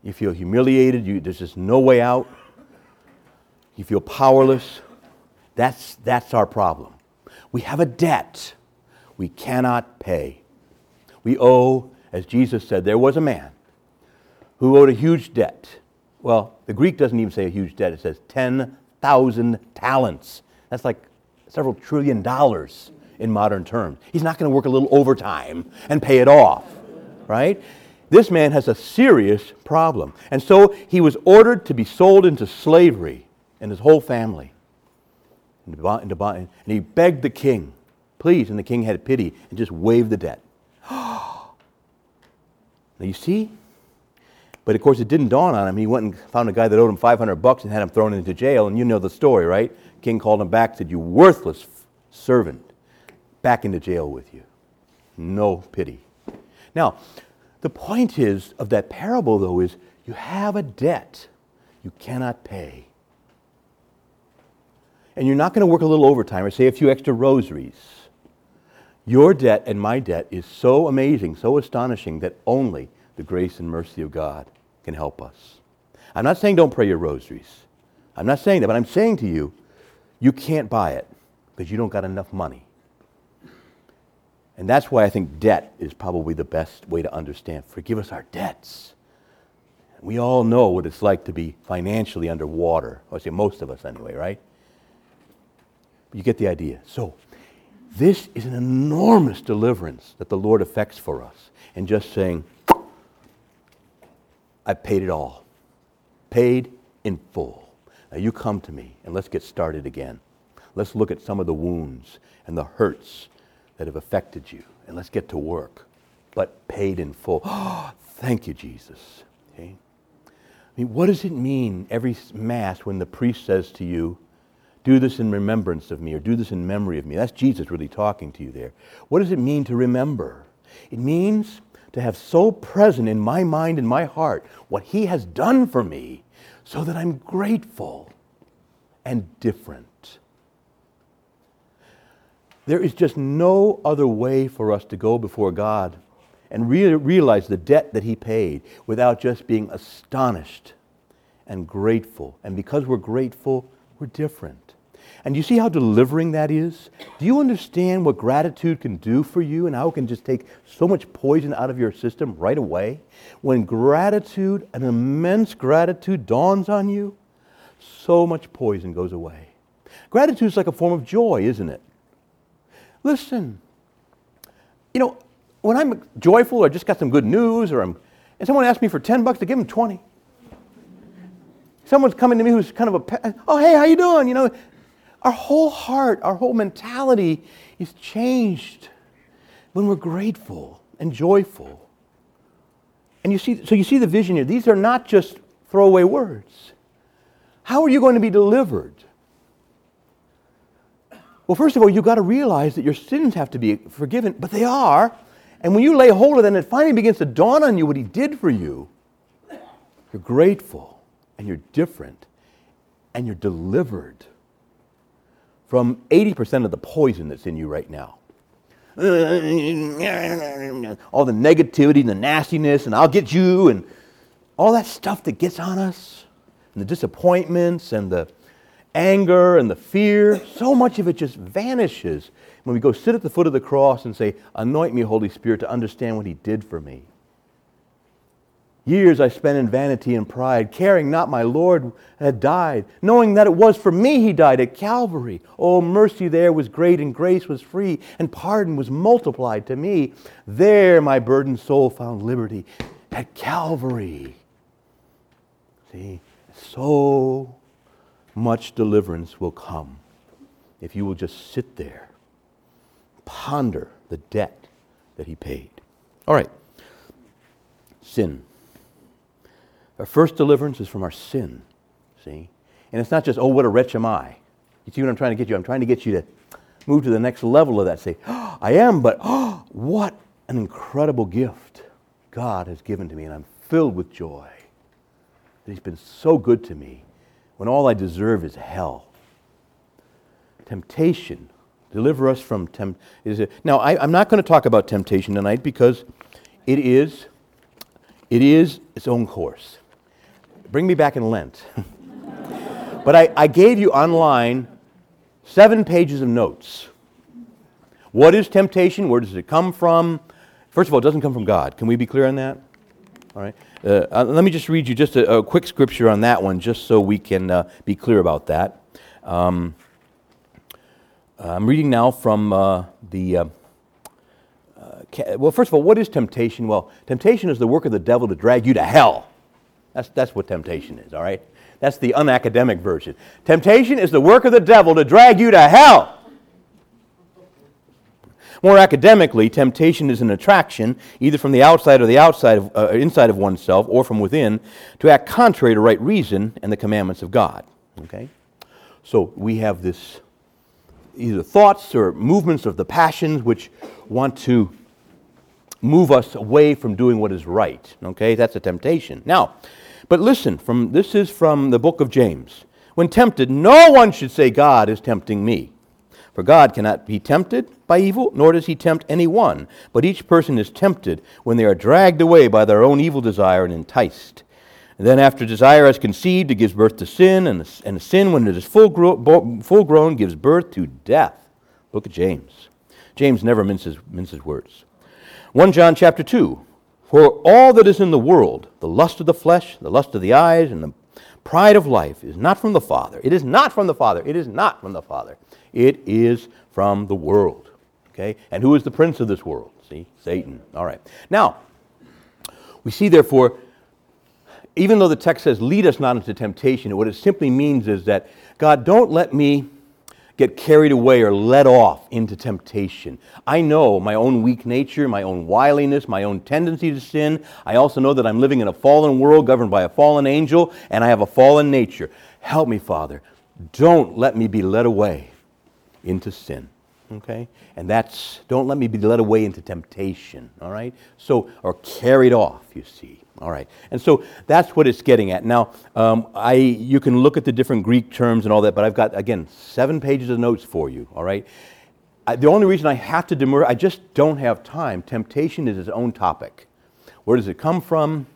you feel humiliated, you, there's just no way out, you feel powerless, that's, that's our problem. We have a debt we cannot pay. We owe, as Jesus said, there was a man who owed a huge debt. Well, the Greek doesn't even say a huge debt, it says 10,000 talents. That's like several trillion dollars in modern terms. He's not going to work a little overtime and pay it off, right? This man has a serious problem. And so he was ordered to be sold into slavery and his whole family. And he begged the king Please. And the king had pity and just waived the debt. now you see? But of course, it didn't dawn on him. He went and found a guy that owed him 500 bucks and had him thrown into jail. And you know the story, right? King called him back, said, You worthless servant, back into jail with you. No pity. Now, the point is of that parable, though, is you have a debt you cannot pay. And you're not going to work a little overtime or say a few extra rosaries your debt and my debt is so amazing, so astonishing, that only the grace and mercy of God can help us. I'm not saying don't pray your rosaries. I'm not saying that, but I'm saying to you, you can't buy it because you don't got enough money. And that's why I think debt is probably the best way to understand. Forgive us our debts. We all know what it's like to be financially underwater. I say most of us anyway, right? You get the idea. So, this is an enormous deliverance that the Lord effects for us. And just saying, I paid it all. Paid in full. Now you come to me and let's get started again. Let's look at some of the wounds and the hurts that have affected you. And let's get to work. But paid in full. Oh, thank you, Jesus. Okay? I mean, what does it mean every Mass when the priest says to you, do this in remembrance of me, or do this in memory of me. That's Jesus really talking to you there. What does it mean to remember? It means to have so present in my mind and my heart what He has done for me so that I'm grateful and different. There is just no other way for us to go before God and re- realize the debt that He paid without just being astonished and grateful. And because we're grateful, we're different. And you see how delivering that is? Do you understand what gratitude can do for you and how it can just take so much poison out of your system right away? When gratitude, an immense gratitude, dawns on you, so much poison goes away. Gratitude is like a form of joy, isn't it? Listen, you know, when I'm joyful or I just got some good news or I'm, and someone asks me for 10 bucks to give them 20. Someone's coming to me who's kind of a, oh, hey, how you doing? You know, our whole heart, our whole mentality is changed when we're grateful and joyful. And you see, so you see the vision here. These are not just throwaway words. How are you going to be delivered? Well, first of all, you've got to realize that your sins have to be forgiven, but they are. And when you lay hold of them, it finally begins to dawn on you what He did for you. You're grateful, and you're different, and you're delivered from 80% of the poison that's in you right now. all the negativity, and the nastiness, and I'll get you, and all that stuff that gets on us, and the disappointments, and the anger, and the fear, so much of it just vanishes when we go sit at the foot of the cross and say, Anoint me, Holy Spirit, to understand what He did for me. Years I spent in vanity and pride, caring not my Lord had died, knowing that it was for me he died at Calvary. Oh, mercy there was great, and grace was free, and pardon was multiplied to me. There my burdened soul found liberty at Calvary. See, so much deliverance will come if you will just sit there, ponder the debt that he paid. All right, sin. Our first deliverance is from our sin, see? And it's not just, oh, what a wretch am I. You see what I'm trying to get you? I'm trying to get you to move to the next level of that. Say, oh, I am, but oh, what an incredible gift God has given to me, and I'm filled with joy that He's been so good to me when all I deserve is hell. Temptation. Deliver us from temptation. Now, I, I'm not going to talk about temptation tonight because it is, it is its own course. Bring me back in Lent. but I, I gave you online seven pages of notes. What is temptation? Where does it come from? First of all, it doesn't come from God. Can we be clear on that? All right. Uh, uh, let me just read you just a, a, quick scripture on that one, just so we can uh, be clear about that. Um, I'm reading now from uh, the. Uh, uh, well, first of all, what is temptation? Well, temptation is the work of the devil to drag you to hell. That's, that's what temptation is, all right? That's the unacademic version. Temptation is the work of the devil to drag you to hell. More academically, temptation is an attraction, either from the outside or the outside of, uh, inside of oneself, or from within, to act contrary to right reason and the commandments of God. Okay, so we have this either thoughts or movements of the passions which want to move us away from doing what is right. Okay, that's a temptation. Now, but listen, from, this is from the book of James. When tempted, no one should say, God is tempting me. For God cannot be tempted by evil, nor does he tempt anyone. But each person is tempted when they are dragged away by their own evil desire and enticed. And then, after desire has conceived, it gives birth to sin, and, and sin, when it is full, full grown, gives birth to death. Book of James. James never minces, minces words. 1 John chapter 2. For all that is in the world, the lust of the flesh, the lust of the eyes, and the pride of life, is not from the Father. It is not from the Father. It is not from the Father. It is from the world. Okay? And who is the prince of this world? See? Satan. All right. Now, we see, therefore, even though the text says, lead us not into temptation, what it simply means is that, God, don't let me get carried away or led off into temptation. I know my own weak nature, my own wiliness, my own tendency to sin. I also know that I'm living in a fallen world governed by a fallen angel, and I have a fallen nature. Help me, Father. Don't let me be led away into sin. Okay? And that's, don't let me be led away into temptation. All right? So, or carried off, you see. All right. And so that's what it's getting at. Now, um, I, you can look at the different Greek terms and all that, but I've got, again, seven pages of notes for you. All right. I, the only reason I have to demur, I just don't have time. Temptation is its own topic. Where does it come from?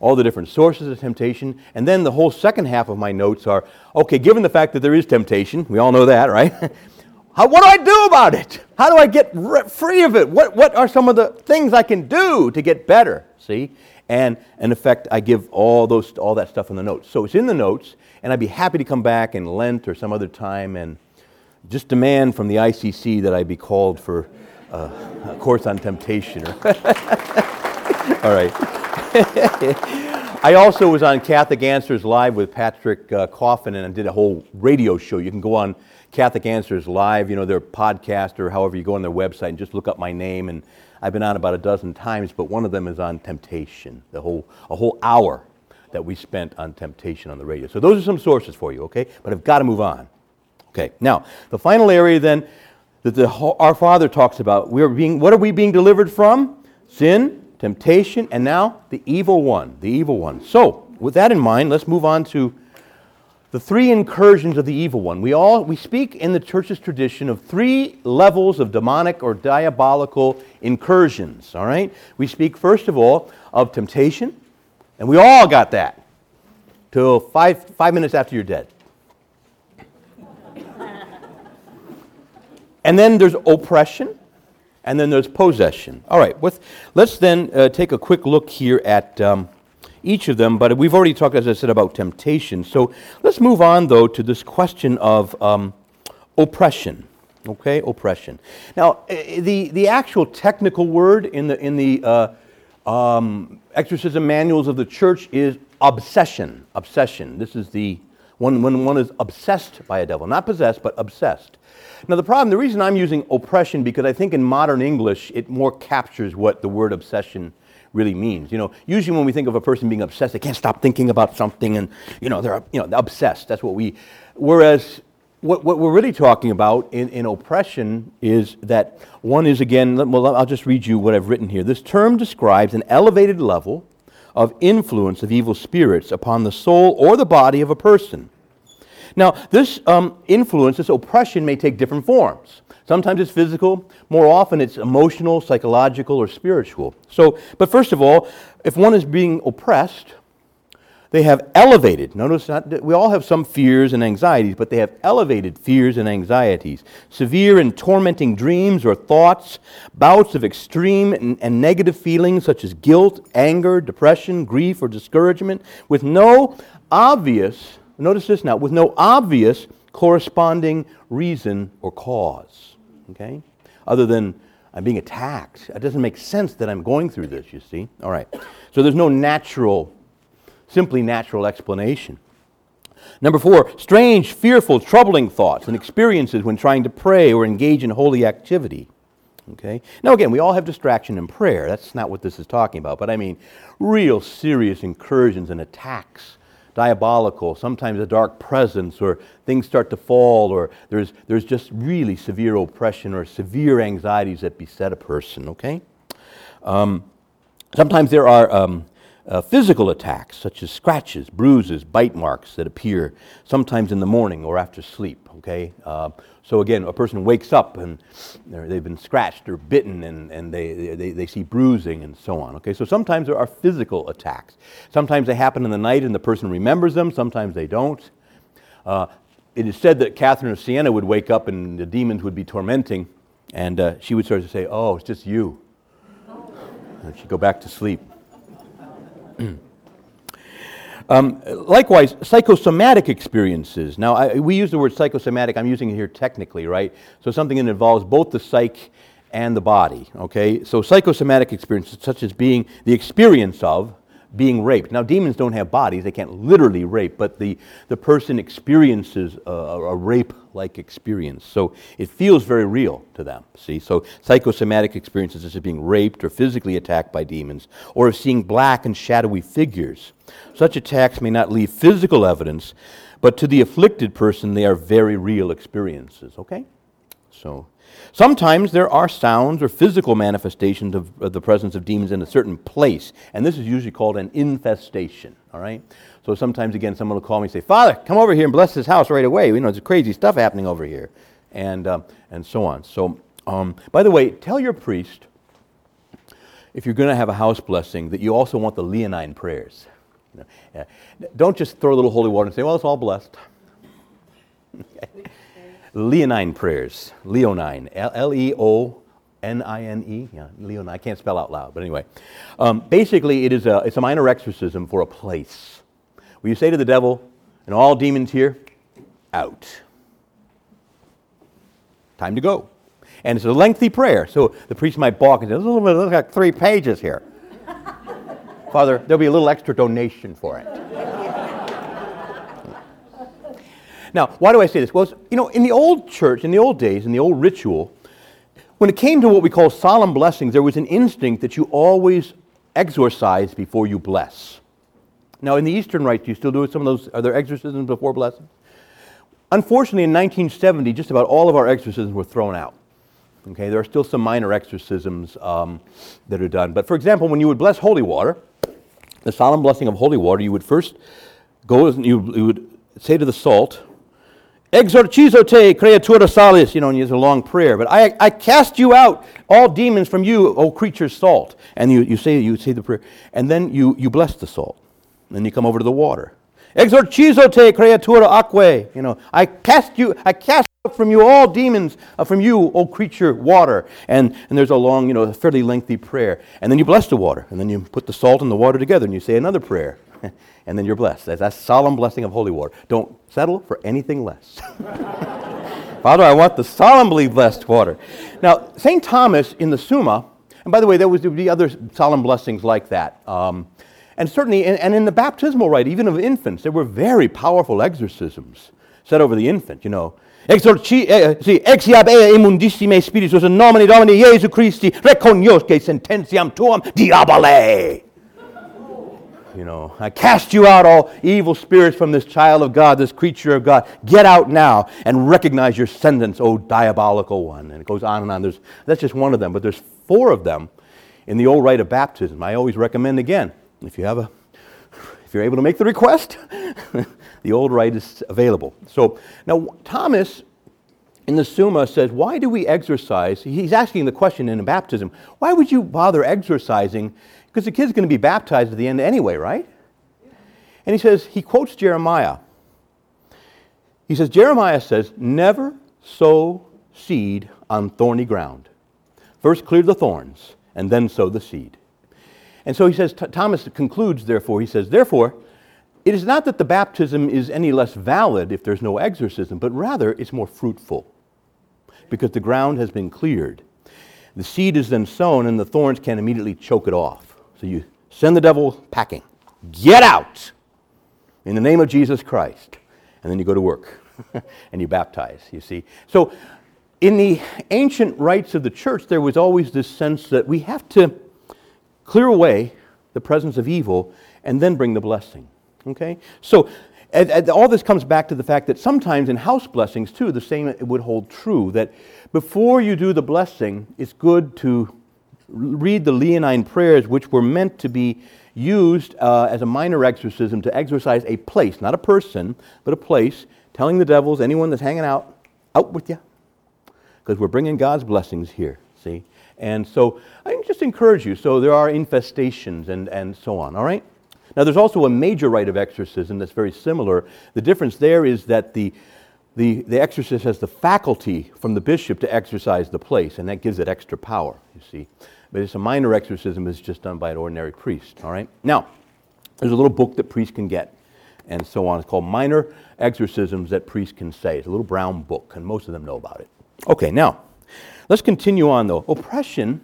All the different sources of temptation. And then the whole second half of my notes are okay, given the fact that there is temptation, we all know that, right? How, what do I do about it? How do I get re- free of it? What, what are some of the things I can do to get better? See? And in effect, I give all, those, all that stuff in the notes. So it's in the notes, and I'd be happy to come back in Lent or some other time and just demand from the ICC that I be called for uh, a course on temptation. all right. I also was on Catholic Answers Live with Patrick uh, Coffin and I did a whole radio show. You can go on Catholic Answers Live, you know, their podcast or however you go on their website and just look up my name and I've been on about a dozen times, but one of them is on temptation, the whole, a whole hour that we spent on temptation on the radio. So those are some sources for you, okay? But I've got to move on. Okay, now, the final area then that the, our Father talks about, we are being, what are we being delivered from? Sin, temptation, and now the evil one, the evil one. So, with that in mind, let's move on to the three incursions of the evil one. We all we speak in the church's tradition of three levels of demonic or diabolical incursions, all right? We speak first of all of temptation, and we all got that till 5 5 minutes after you're dead. and then there's oppression, and then there's possession. All right, with, let's then uh, take a quick look here at um, each of them, but we've already talked, as I said, about temptation. So let's move on, though, to this question of um, oppression. Okay, oppression. Now, the, the actual technical word in the, in the uh, um, exorcism manuals of the church is obsession. Obsession. This is the one when one is obsessed by a devil, not possessed, but obsessed. Now, the problem, the reason I'm using oppression, because I think in modern English it more captures what the word obsession really means. You know, usually when we think of a person being obsessed, they can't stop thinking about something and, you know, they're, you know, obsessed. That's what we, whereas what, what we're really talking about in, in oppression is that one is, again, well, I'll just read you what I've written here. This term describes an elevated level of influence of evil spirits upon the soul or the body of a person. Now, this um, influence, this oppression, may take different forms. Sometimes it's physical, more often it's emotional, psychological, or spiritual. So, but first of all, if one is being oppressed, they have elevated, notice not, we all have some fears and anxieties, but they have elevated fears and anxieties, severe and tormenting dreams or thoughts, bouts of extreme and, and negative feelings such as guilt, anger, depression, grief, or discouragement, with no obvious, notice this now, with no obvious corresponding reason or cause okay? Other than I'm being attacked. It doesn't make sense that I'm going through this, you see? All right. So there's no natural, simply natural explanation. Number four, strange, fearful, troubling thoughts and experiences when trying to pray or engage in holy activity. Okay? Now, again, we all have distraction in prayer. That's not what this is talking about. But I mean, real serious incursions and attacks diabolical, sometimes a dark presence, or things start to fall, or there's, there's just really severe oppression or severe anxieties that beset a person, okay? Um, sometimes there are um, uh, physical attacks, such as scratches, bruises, bite marks that appear sometimes in the morning or after sleep, okay? Uh, so again, a person wakes up and they've been scratched or bitten and, and they, they, they see bruising and so on. Okay, so sometimes there are physical attacks. Sometimes they happen in the night and the person remembers them, sometimes they don't. Uh, it is said that Catherine of Siena would wake up and the demons would be tormenting, and uh, she would start to say, Oh, it's just you. And she'd go back to sleep. Um, likewise, psychosomatic experiences. Now, I, we use the word psychosomatic, I'm using it here technically, right? So something that involves both the psyche and the body, okay? So psychosomatic experiences, such as being the experience of being raped. Now, demons don't have bodies, they can't literally rape, but the, the person experiences a, a rape like experience. So it feels very real to them, see? So psychosomatic experiences such as being raped or physically attacked by demons, or of seeing black and shadowy figures. Such attacks may not leave physical evidence, but to the afflicted person, they are very real experiences, okay? So Sometimes there are sounds or physical manifestations of, of, the presence of demons in a certain place, and this is usually called an infestation, all right? So sometimes, again, someone will call me and say, Father, come over here and bless this house right away. You know, there's crazy stuff happening over here, and, um, and so on. So, um, by the way, tell your priest, if you're going to have a house blessing, that you also want the Leonine prayers. You know, yeah. Don't just throw a little holy water and say, well, it's all blessed. Leonine prayers. Leonine. L E O N I N E. Yeah, Leonine. I can't spell out loud, but anyway. Um, basically, it is a, it's a minor exorcism for a place. Where you say to the devil, and all demons here, out. Time to go. And it's a lengthy prayer, so the priest might balk and say, "Look, look like three pages here." Father, there'll be a little extra donation for it. Now, why do I say this? Well, you know, in the old church, in the old days, in the old ritual, when it came to what we call solemn blessings, there was an instinct that you always exorcise before you bless. Now, in the Eastern Rite, do you still do some of those? Are there exorcisms before blessings? Unfortunately, in 1970, just about all of our exorcisms were thrown out. Okay, there are still some minor exorcisms um, that are done. But for example, when you would bless holy water, the solemn blessing of holy water, you would first go, you, you would say to the salt, Exorcizo te, creatura salis, you know, and use a long prayer. But I, I cast you out, all demons from you, O creature salt. And you, you, say, you say the prayer. And then you, you bless the salt. And then you come over to the water. Exorcizo te, creatura aquae. You know, I cast you, I cast out from you all demons, uh, from you, O creature, water. And, and there's a long, you know, fairly lengthy prayer. And then you bless the water. And then you put the salt and the water together and you say another prayer. and then you're blessed. That's that solemn blessing of holy water. Don't settle for anything less. Father, I want the solemnly blessed water. Now, St. Thomas in the Summa, and by the way, there was the other solemn blessings like that. Um, and certainly, in, and in the baptismal rite, even of infants, there were very powerful exorcisms said over the infant, you know. Exorci, eh, sì, exiab ea immundissime spiritus in nomine Domini Jesu Christi recognosce sententiam tuam diabole. You know, I cast you out, all evil spirits, from this child of God, this creature of God. Get out now and recognize your sentence, O diabolical one. And it goes on and on. There's, that's just one of them, but there's four of them in the old rite of baptism. I always recommend again, if you have a, if you're able to make the request, the old rite is available. So now Thomas in the Summa says, why do we exorcise? He's asking the question in baptism, why would you bother exorcising because the kid's going to be baptized at the end anyway, right? And he says, he quotes Jeremiah. He says, Jeremiah says, never sow seed on thorny ground. First clear the thorns, and then sow the seed. And so he says, Thomas concludes, therefore, he says, therefore, it is not that the baptism is any less valid if there's no exorcism, but rather it's more fruitful because the ground has been cleared. The seed is then sown, and the thorns can immediately choke it off. So you send the devil packing. Get out in the name of Jesus Christ. And then you go to work and you baptize, you see. So in the ancient rites of the church, there was always this sense that we have to clear away the presence of evil and then bring the blessing. Okay? So and, and all this comes back to the fact that sometimes in house blessings, too, the same would hold true that before you do the blessing, it's good to read the Leonine prayers, which were meant to be used uh, as a minor exorcism to exorcise a place, not a person, but a place, telling the devils, anyone that's hanging out, out with you. Because we're bringing God's blessings here, see? And so I just encourage you. So there are infestations and, and so on, all right? Now there's also a major rite of exorcism that's very similar. The difference there is that the, the, the exorcist has the faculty from the bishop to exorcise the place, and that gives it extra power, you see but it's a minor exorcism it's just done by an ordinary priest. All right? Now, there's a little book that priests can get and so on. It's called Minor Exorcisms That Priests Can Say. It's a little brown book, and most of them know about it. Okay, now, let's continue on though. Oppression.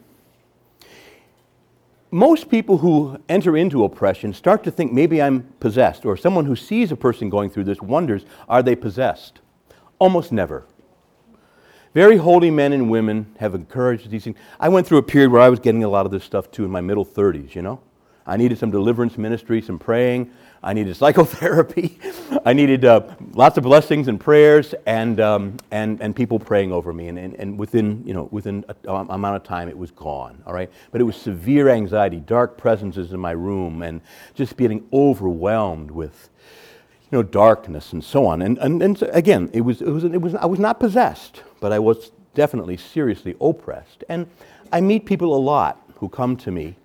Most people who enter into oppression start to think maybe I'm possessed, or someone who sees a person going through this wonders, are they possessed? Almost never. Very holy men and women have encouraged these things. I went through a period where I was getting a lot of this stuff too in my middle 30s, you know? I needed some deliverance ministry, some praying. I needed psychotherapy. I needed uh, lots of blessings and prayers and, um, and, and people praying over me. And, and, and within, you know, within a, amount of time, it was gone, all right? But it was severe anxiety, dark presences in my room, and just being overwhelmed with, you know, darkness and so on. And, and, and again, it was, it was, it was, I was not possessed but I was definitely seriously oppressed. And I meet people a lot who come to me.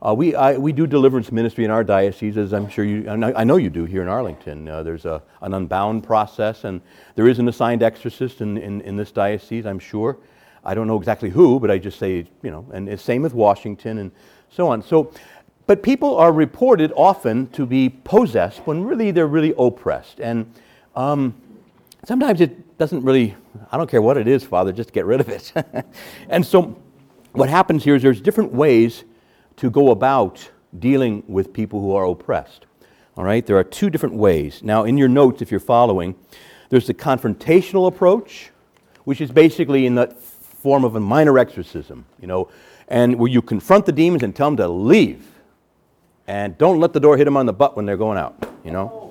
Uh, we, I, we do deliverance ministry in our diocese, as I'm sure you, I know you do here in Arlington. Uh, there's a, an unbound process, and there is an assigned exorcist in, in, in, this diocese, I'm sure. I don't know exactly who, but I just say, you know, and it's same with Washington and so on. So, but people are reported often to be possessed when really they're really oppressed. And um, sometimes it doesn't really I don't care what it is, Father, just get rid of it. and so what happens here is there's different ways to go about dealing with people who are oppressed. All right, there are two different ways. Now, in your notes, if you're following, there's the confrontational approach, which is basically in the form of a minor exorcism, you know, and where you confront the demons and tell them to leave. And don't let the door hit them on the butt when they're going out, you know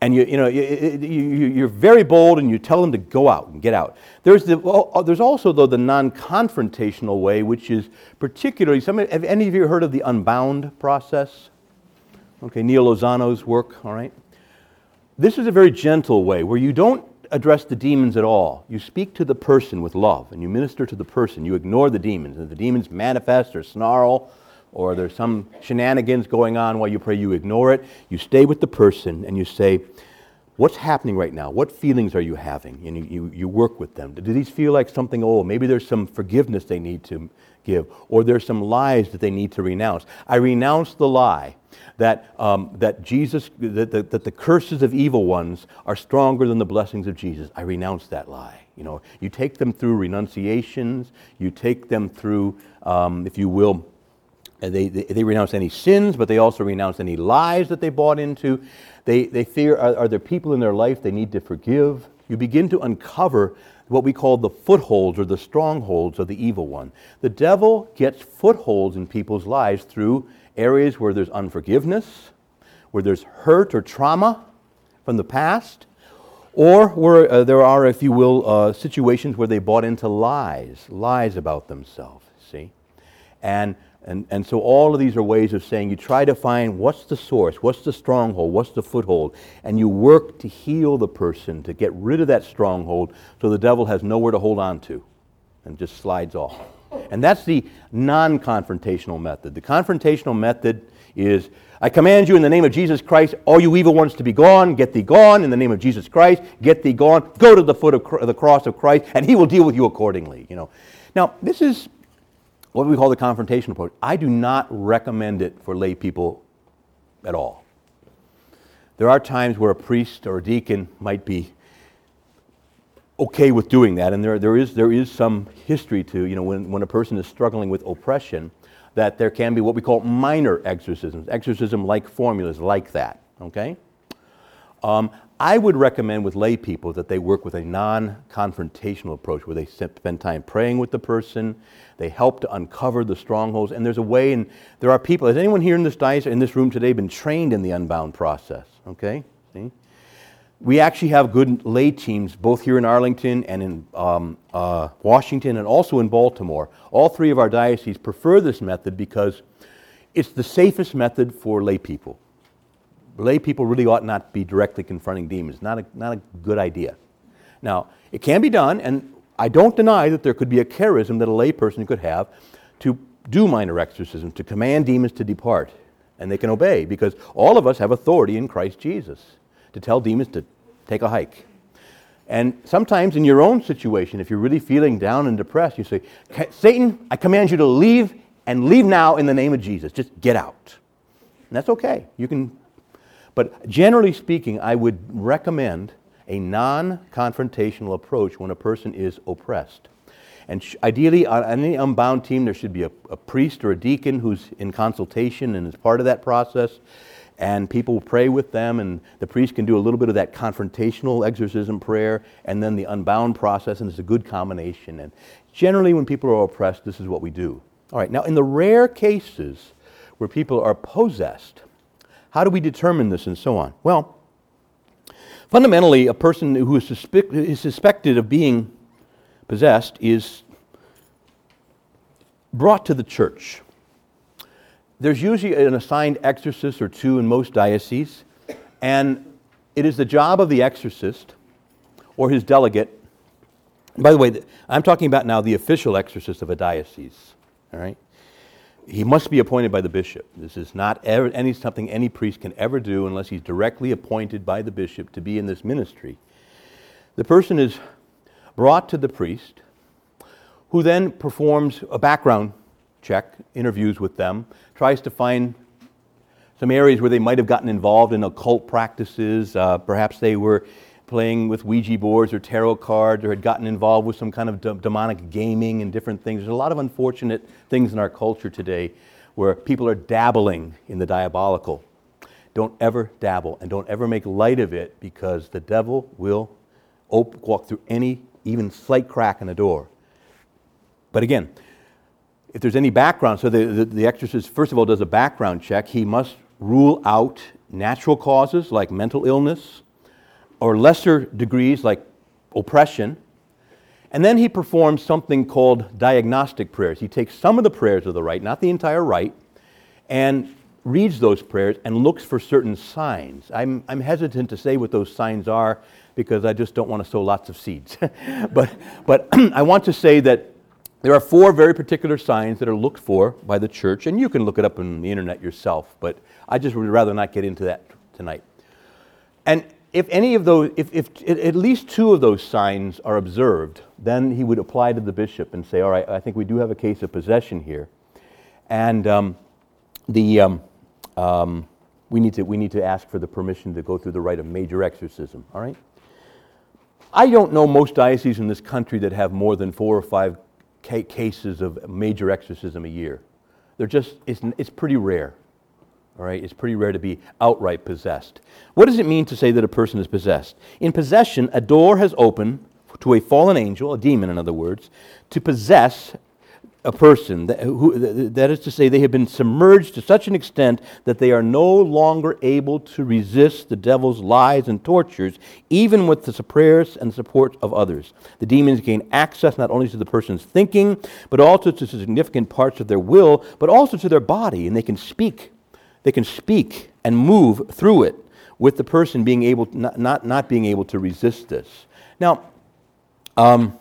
and you, you know, you, you're very bold and you tell them to go out and get out. There's, the, well, uh, there's also, though, the non confrontational way, which is particularly, some, have any of you heard of the unbound process? Okay, Neal Lozano's work, all right? this is a very gentle way where you don't address the demons at all. You speak to the person with love and you minister to the person. You ignore the demons. And the demons manifest or snarl or there's some shenanigans going on while you pray, you ignore it. You stay with the person and you say, What's happening right now? What feelings are you having? And you, you, you work with them. Do these feel like something old? Maybe there's some forgiveness they need to give, or there's some lies that they need to renounce. I renounce the lie that, um, that Jesus, that, that, that the curses of evil ones are stronger than the blessings of Jesus. I renounce that lie. You know, you take them through renunciations, you take them through, um, if you will, they, they, they, renounce any sins, but they also renounce any lies that they bought into. They, they fear are, are there people in their life they need to forgive? You begin to uncover what we call the footholds or the strongholds of the evil one. The devil gets footholds in people's lives through areas where there's unforgiveness, where there's hurt or trauma from the past, or where uh, there are, if you will, uh, situations where they bought into lies, lies about themselves, see? And, and, and so all of these are ways of saying you try to find what's the source, what's the stronghold, what's the foothold, and you work to heal the person, to get rid of that stronghold so the devil has nowhere to hold on to and just slides off. And that's the non confrontational method. The confrontational method is I command you in the name of Jesus Christ, all you evil ones to be gone, get thee gone in the name of Jesus Christ, get thee gone, go to the foot of the cross of Christ, and he will deal with you accordingly. You know. Now, this is what we call the confrontation approach. I do not recommend it for lay people at all. There are times where a priest or a deacon might be okay with doing that. And there, there, is, there is some history to, you know, when, when a person is struggling with oppression, that there can be what we call minor exorcisms, exorcism like formulas like that, okay? Um, I would recommend with lay people that they work with a non confrontational approach where they spend time praying with the person, they help to uncover the strongholds, and there's a way, and there are people, has anyone here in this diocese, in this room today, been trained in the unbound process? Okay? See? we actually have good lay teams both here in Arlington and in um, uh, Washington and also in Baltimore. All three of our dioceses prefer this method because it's the safest method for lay people. Lay people really ought not be directly confronting demons. Not a, not a good idea. Now, it can be done, and I don't deny that there could be a charism that a lay person could have to do minor exorcisms, to command demons to depart, and they can obey because all of us have authority in Christ Jesus to tell demons to take a hike. And sometimes in your own situation, if you're really feeling down and depressed, you say, Satan, I command you to leave and leave now in the name of Jesus. Just get out. And that's okay. You can but generally speaking, I would recommend a non-confrontational approach when a person is oppressed. And sh- ideally, on any unbound team, there should be a, a priest or a deacon who's in consultation and is part of that process and people pray with them, and the priest can do a little bit of that confrontational exorcism prayer, and then the unbound process, and it's a good combination. And generally, when people are oppressed, this is what we do. All right, now in the rare cases where people are possessed, how do we determine this and so on? Well, fundamentally, a person who is, suspect, is suspected of being possessed is brought to the church there's usually an assigned exorcist or two in most dioceses, and it is the job of the exorcist or his delegate. By the way, I'm talking about now the official exorcist of a diocese. All right, he must be appointed by the bishop. This is not ever, any something any priest can ever do unless he's directly appointed by the bishop to be in this ministry. The person is brought to the priest, who then performs a background check, interviews with them, tries to find some areas where they might have gotten involved in occult practices. Uh, perhaps they were playing with Ouija boards or tarot cards or had gotten involved with some kind of de- demonic gaming and different things. There's a lot of unfortunate things in our culture today where people are dabbling in the diabolical. Don't ever dabble and don't ever make light of it because the devil will op- walk through any even slight crack in the door. But again, if there's any background, so the, the, the, exorcist, first of all, does a background check. He must rule out natural causes like mental illness or lesser degrees like oppression. And then he performs something called diagnostic prayers. He takes some of the prayers of the rite, not the entire rite, and reads those prayers and looks for certain signs. I'm, I'm hesitant to say what those signs are because I just don't want to sow lots of seeds. but but I want to say that there are four very particular signs that are looked for by the church, and you can look it up on the internet yourself, but I just would rather not get into that tonight. And if any of those, if, if at least two of those signs are observed, then he would apply to the bishop and say, All right, I think we do have a case of possession here. And um, the, um, um, we, need to, we need to ask for the permission to go through the rite of major exorcism, all right? I don't know most dioceses in this country that have more than four or five ca- cases of major exorcism a year. They're just, it's, it's pretty rare. All right, it's pretty rare to be outright possessed. What does it mean to say that a person is possessed? In possession, a door has opened to a fallen angel, a demon in other words, to possess a person. That, who, that is to say, they have been submerged to such an extent that they are no longer able to resist the devil's lies and tortures, even with the prayers and support of others. The demons gain access not only to the person's thinking, but also to significant parts of their will, but also to their body, and they can speak. They can speak and move through it with the person being able, not, not, not being able to resist this. Now, um,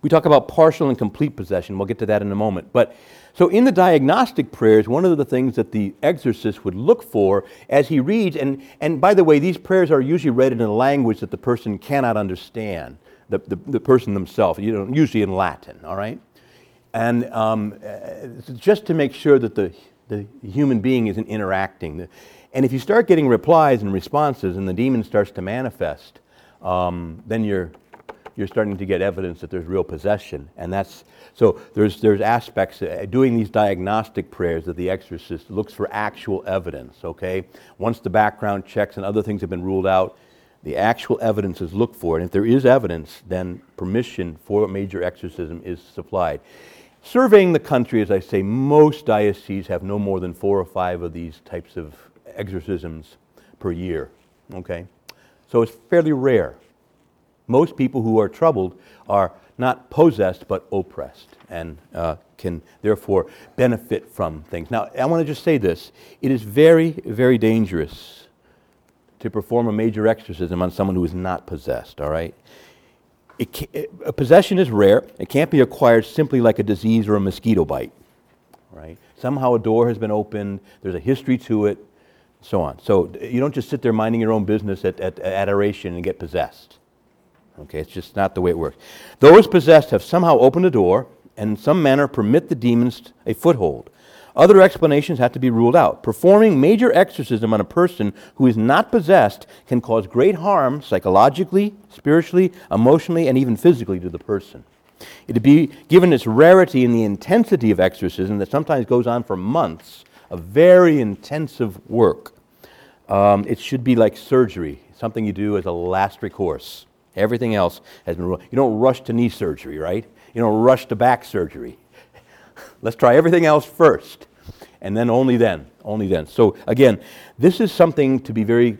we talk about partial and complete possession. We'll get to that in a moment. But so in the diagnostic prayers, one of the things that the exorcist would look for as he reads, and, and by the way, these prayers are usually read in a language that the person cannot understand, the, the, the person themselves, you know, usually in Latin, all right? And um, uh, just to make sure that the, the human being isn't interacting. And if you start getting replies and responses and the demon starts to manifest, um, then you're, you're starting to get evidence that there's real possession. And that's, so there's, there's aspects, uh, doing these diagnostic prayers that the exorcist looks for actual evidence, okay? Once the background checks and other things have been ruled out, the actual evidence is looked for. And if there is evidence, then permission for a major exorcism is supplied. Surveying the country, as I say, most dioceses have no more than four or five of these types of exorcisms per year, okay? So it's fairly rare most people who are troubled are not possessed but oppressed and uh, can therefore benefit from things. Now, I want to just say this it is very, very dangerous to perform a major exorcism on someone who is not possessed, all right? It, a possession is rare. It can't be acquired simply like a disease or a mosquito bite, right? Somehow a door has been opened, there's a history to it, so on. So you don't just sit there minding your own business at, at, at adoration and get possessed. Okay, it's just not the way it works. Those possessed have somehow opened a door and in some manner permit the demons a foothold. Other explanations have to be ruled out. Performing major exorcism on a person who is not possessed can cause great harm psychologically, spiritually, emotionally, and even physically to the person. It would be given its rarity and the intensity of exorcism that sometimes goes on for months, a very intensive work. Um, it should be like surgery, something you do as a last recourse. Everything else has been. ruled. You don't rush to knee surgery, right? You don't rush to back surgery. Let's try everything else first, and then only then, only then. So again, this is something to be very.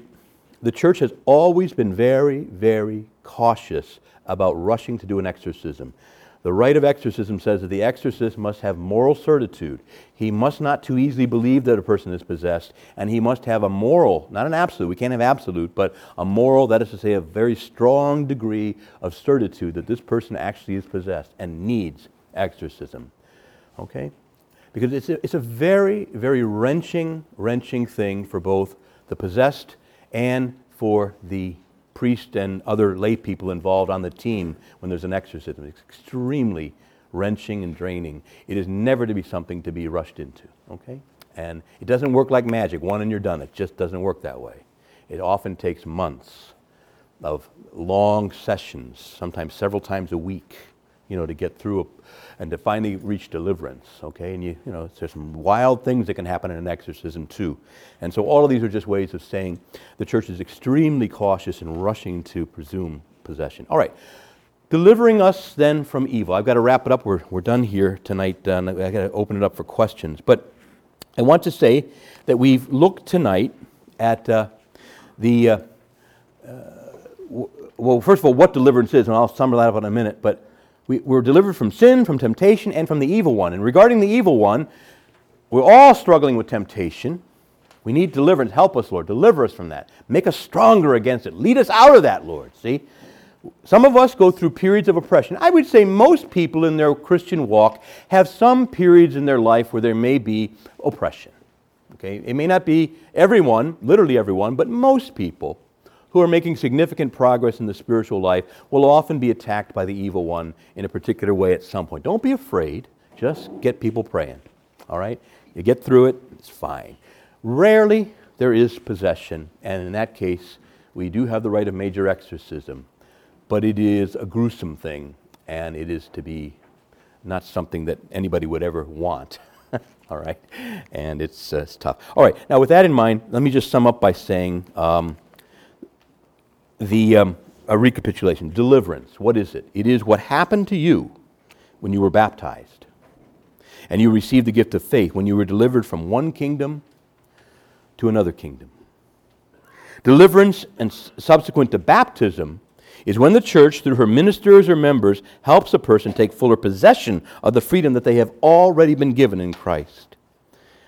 The church has always been very, very cautious about rushing to do an exorcism. The rite of exorcism says that the exorcist must have moral certitude. He must not too easily believe that a person is possessed, and he must have a moral, not an absolute, we can't have absolute, but a moral, that is to say, a very strong degree of certitude that this person actually is possessed and needs exorcism. Okay? Because it's a, it's a very, very wrenching, wrenching thing for both the possessed and for the priest and other lay people involved on the team when there's an exorcism. It's extremely wrenching and draining. It is never to be something to be rushed into, okay? And it doesn't work like magic, one and you're done. It just doesn't work that way. It often takes months of long sessions, sometimes several times a week, you know, to get through a, and to finally reach deliverance, okay? And you, you know, there's some wild things that can happen in an exorcism too. And so all of these are just ways of saying the church is extremely cautious in rushing to presume possession. All right. Delivering us then from evil. I've got to wrap it up. We're, we're done here tonight. Uh, I've got to open it up for questions. But I want to say that we've looked tonight at uh, the, uh, uh well, first of all, what deliverance is, and I'll sum that up in a minute. But we, we're delivered from sin, from temptation, and from the evil one. And regarding the evil one, we're all struggling with temptation. We need deliverance. Help us, Lord. Deliver us from that. Make us stronger against it. Lead us out of that, Lord. See? Some of us go through periods of oppression. I would say most people in their Christian walk have some periods in their life where there may be oppression. Okay? It may not be everyone, literally everyone, but most people who are making significant progress in the spiritual life will often be attacked by the evil one in a particular way at some point. Don't be afraid. Just get people praying. All rite? You get through it, it's fine. Rarely there is possession, and in that case, we do have the right of major exorcism, but it is a gruesome thing, and it is to be not something that anybody would ever want. All right? And it's, uh, it's, tough. All right, now with that in mind, let me just sum up by saying um, the um, a recapitulation deliverance. What is it? It is what happened to you when you were baptized and you received the gift of faith when you were delivered from one kingdom to another kingdom. Deliverance and subsequent to baptism is when the church, through her ministers or members, helps a person take fuller possession of the freedom that they have already been given in Christ.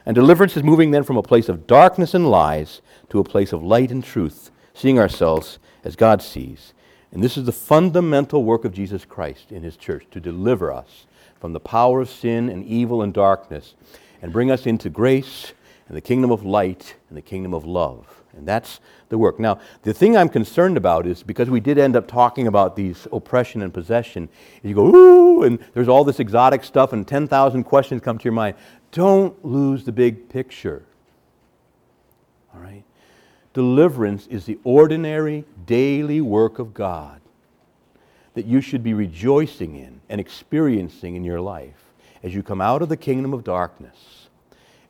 And deliverance is moving then from a place of darkness and lies to a place of light and truth, seeing ourselves as God sees. And this is the fundamental work of Jesus Christ in his church to deliver us from the power of sin and evil and darkness and bring us into grace and the kingdom of light and the kingdom of love. And that's the work. Now, the thing I'm concerned about is because we did end up talking about these oppression and possession, you go, ooh, and there's all this exotic stuff, and 10,000 questions come to your mind. Don't lose the big picture. All right? Deliverance is the ordinary, daily work of God that you should be rejoicing in and experiencing in your life as you come out of the kingdom of darkness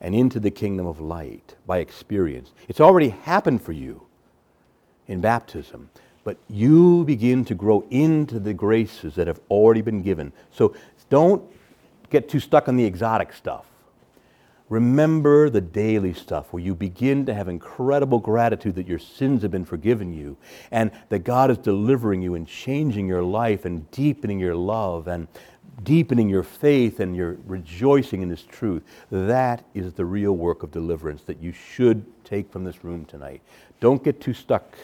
and into the kingdom of light by experience. It's already happened for you in baptism, but you begin to grow into the graces that have already been given. So don't get too stuck on the exotic stuff. Remember the daily stuff where you begin to have incredible gratitude that your sins have been forgiven you and that God is delivering you and changing your life and deepening your love and deepening your faith and your rejoicing in this truth. That is the real work of deliverance that you should take from this room tonight. Don't get too stuck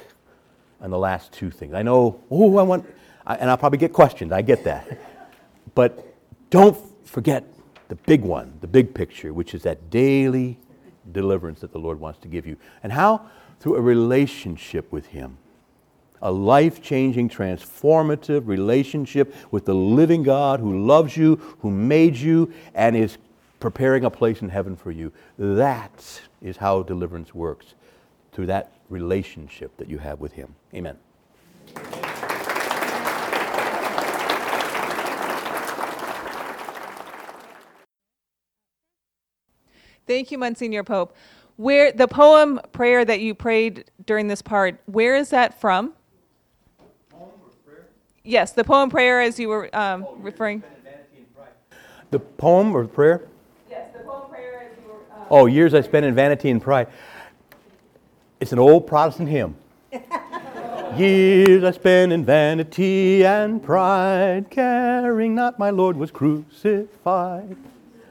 on the last two things. I know, oh, I want, and I'll probably get questioned. I get that. But don't forget the big one, the big picture, which is that daily deliverance that the Lord wants to give you. And how? Through a relationship with Him. A life changing, transformative relationship with the living God who loves you, who made you, and is preparing a place in heaven for you. That is how deliverance works, through that relationship that you have with Him. Amen. Thank you, Monsignor Pope. Where the poem prayer that you prayed during this part, where is that from? Poem or prayer? Yes, the poem prayer as you were um, referring. The poem or prayer? Yes, the poem prayer as you were. Uh, oh, years I spent in vanity and pride. It's an old Protestant hymn. years I spent in vanity and pride, caring not my Lord was crucified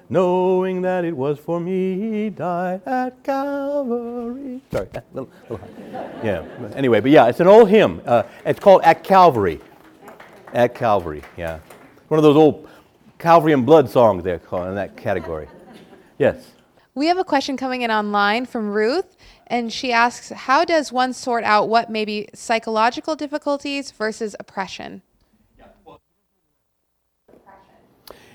knowing that it was for me he died at Calvary. Sorry, a little, little yeah. Anyway, but yeah, it's an old hymn. Uh, it's called At Calvary. At Calvary, yeah. One of those old Calvary and blood songs they're called in that category. Yes. We have a question coming in online from Ruth, and she asks, "How does one sort out what may be psychological difficulties versus oppression?"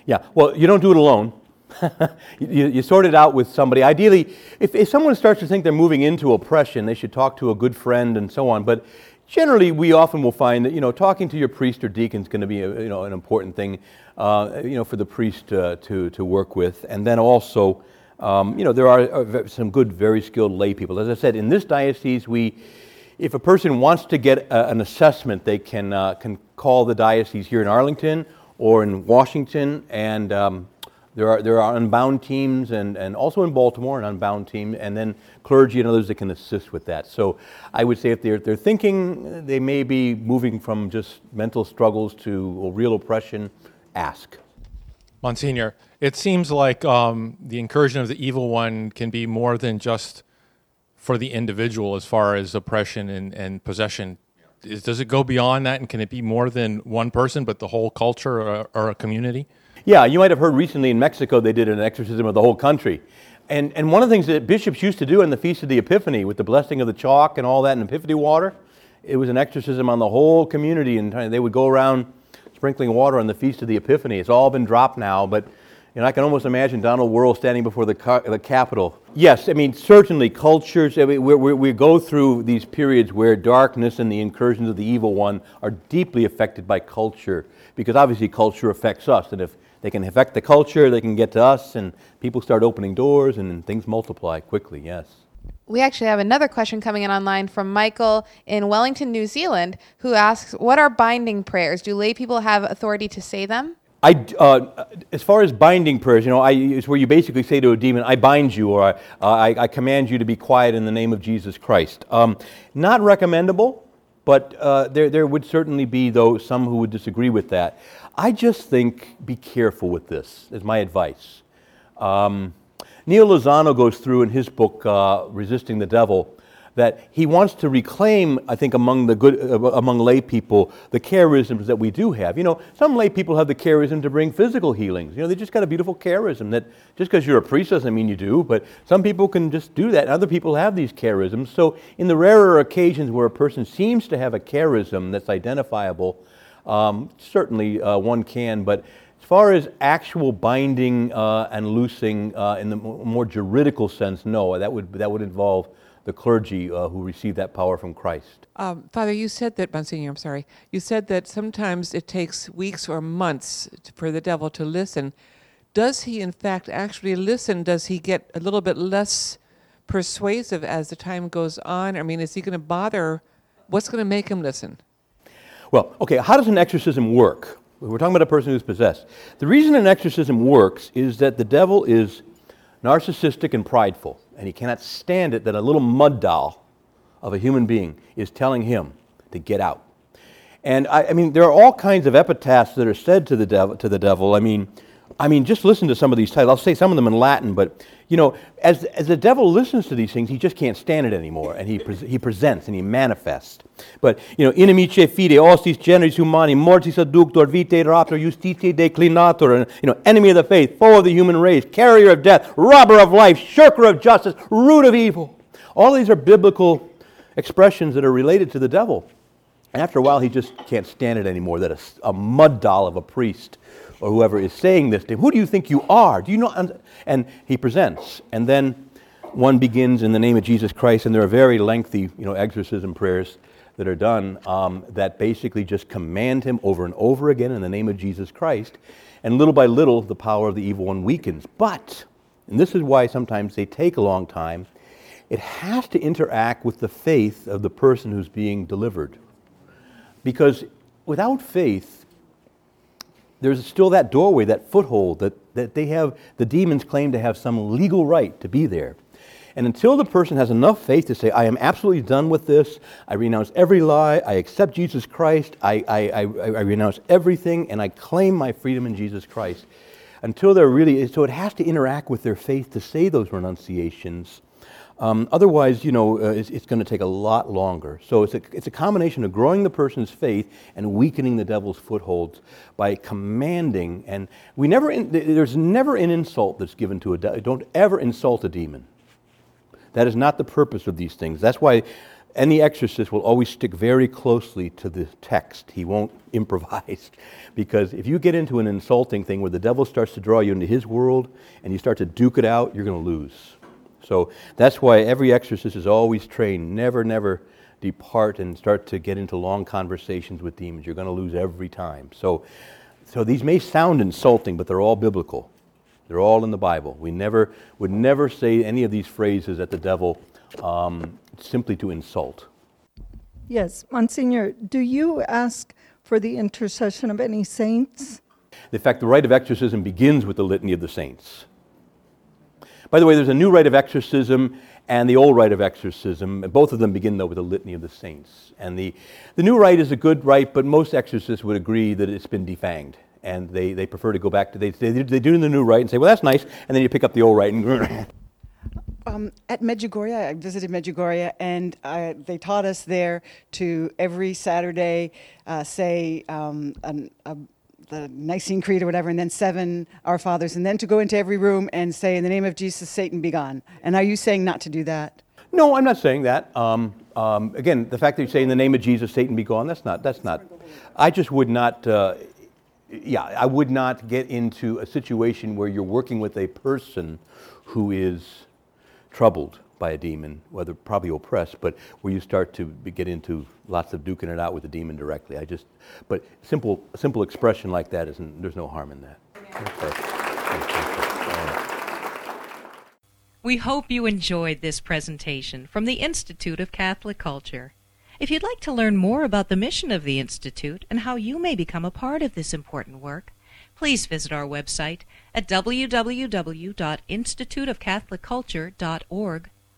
Yeah, well, you don't do it alone. you, you, sort it out with somebody. Ideally, if, if someone starts to think they're moving into oppression, they should talk to a good friend and so on. But generally, we often will find that you know talking to your priest or deacon is going to be a, you know an important thing, uh, you know, for the priest uh, to to work with. And then also, um, you know, there are uh, some good, very skilled lay people. As I said, in this diocese, we. If a person wants to get a, an assessment, they can, uh, can call the diocese here in Arlington or in Washington, and um, there are, there are unbound teams and, and also in Baltimore, an unbound team, and then clergy and others that can assist with that. So I would say if they're, they're thinking they may be moving from just mental struggles to real oppression, ask. Monsignor, it seems like um, the incursion of the evil one can be more than just for the individual as far as oppression and, and possession. Is, does it go beyond that, and can it be more than one person, but the whole culture or, or a community? Yeah, you might have heard recently in Mexico they did an exorcism of the whole country. And, and one of the things that bishops used to do on the Feast of the Epiphany with the blessing of the chalk and all that and Epiphany water, it was an exorcism on the whole community. And they would go around sprinkling water on the Feast of the Epiphany. It's all been dropped now, but you know, I can almost imagine Donald Wuerl standing before the, the Capitol. Yes, I mean, certainly cultures, I mean, we, we, we go through these periods where darkness and the incursions of the evil one are deeply affected by culture, because obviously culture affects us. And if they can affect the culture, they can get to us, and people start opening doors, and things multiply quickly, yes. We actually have another question coming in online from Michael in Wellington, New Zealand, who asks, "What are binding prayers? Do lay people have authority to say them?" I, uh, as far as binding prayers, you know, I, it's where you basically say to a demon, "I bind you," or uh, I, I, command you to be quiet in the name of Jesus Christ." Um, not recommendable, but uh, there, there would certainly be though some who would disagree with that. I just think be careful with this. Is my advice. Um, Neal Lozano goes through in his book, uh, Resisting the Devil, that he wants to reclaim, I think, among the good, uh, among lay people, the charisms that we do have. You know, some lay people have the charism to bring physical healings. You know, they just got a beautiful charism that just because you're a priest doesn't mean you do, but some people can just do that. Other people have these charisms. So, in the rarer occasions where a person seems to have a charism that's identifiable, um, certainly uh, one can, but as far as actual binding uh, and loosing uh, in the more juridical sense, no, that would, that would involve the clergy uh, who receive that power from Christ. Um, Father, you said that, Monsignor, I'm sorry, you said that sometimes it takes weeks or months for the devil to listen. Does he, in fact, actually listen? Does he get a little bit less persuasive as the time goes on? I mean, is he going to bother? What's going to make him listen? Well, okay, how does an exorcism work? We're talking about a person who's possessed. The reason an exorcism works is that the devil is narcissistic and prideful, and he cannot stand it that a little mud doll of a human being is telling him to get out. And I, I mean, there are all kinds of epitaphs that are said to the devil. To the devil. I mean, I mean, just listen to some of these titles. I'll say some of them in Latin, but you know, as, as the devil listens to these things, he just can't stand it anymore, and he, pre- he presents and he manifests. But you know, inimice fide, hostis generis humani, mortis adductor, vitae raptor, justitia declinator, and you know, enemy of the faith, foe of the human race, carrier of death, robber of life, shirker of justice, root of evil. All these are biblical expressions that are related to the devil. And after a while, he just can't stand it anymore that a, a mud doll of a priest or whoever is saying this to him, who do you think you are? Do you know? And he presents. And then one begins in the name of Jesus Christ, and there are very lengthy, you know, exorcism prayers that are done um, that basically just command him over and over again in the name of Jesus Christ. And little by little, the power of the evil one weakens. But, and this is why sometimes they take a long time, it has to interact with the faith of the person who's being delivered. Because without faith, there's still that doorway, that foothold that, that they have, the demons claim to have some legal right to be there. And until the person has enough faith to say, I am absolutely done with this, I renounce every lie, I accept Jesus Christ, I, I, I, I renounce everything, and I claim my freedom in Jesus Christ, until they're really, so it has to interact with their faith to say those renunciations. Um, otherwise, you know, uh, it's, it's going to take a lot longer. So it's a, it's a combination of growing the person's faith and weakening the devil's footholds by commanding. And we never, in, there's never an insult that's given to a devil. Don't ever insult a demon. That is not the purpose of these things. That's why any exorcist will always stick very closely to the text. He won't improvise. Because if you get into an insulting thing where the devil starts to draw you into his world and you start to duke it out, you're going to lose. So that's why every exorcist is always trained never, never depart and start to get into long conversations with demons. You're going to lose every time. So, so these may sound insulting, but they're all biblical. They're all in the Bible. We never would never say any of these phrases at the devil um, simply to insult. Yes, Monsignor, do you ask for the intercession of any saints? In fact, the rite of exorcism begins with the litany of the saints. By the way, there's a new rite of exorcism and the old rite of exorcism. Both of them begin, though, with a litany of the saints. And the, the new rite is a good rite, but most exorcists would agree that it's been defanged and they, they prefer to go back to, they, they, they do the new rite and say, well, that's nice, and then you pick up the old rite and Um, at Medjugorje, I visited Medjugorje, and uh, they taught us there to every Saturday uh, say um, an, a, the Nicene Creed or whatever, and then seven Our Fathers, and then to go into every room and say, "In the name of Jesus, Satan be gone." And are you saying not to do that? No, I'm not saying that. Um, um, again, the fact that you say in the name of Jesus, Satan be gone, that's not, that's not, I just would not, uh, yeah, I would not get into a situation where you're working with a person who is troubled by a demon, whether probably oppressed, but where you start to get into lots of duking it out with the demon directly. I just, but simple, simple expression like that isn't, there's no harm in that. We hope you enjoyed this presentation from the Institute of Catholic Culture. If you'd like to learn more about the mission of the Institute and how you may become a part of this important work, please visit our website at www.instituteofcatholicculture.org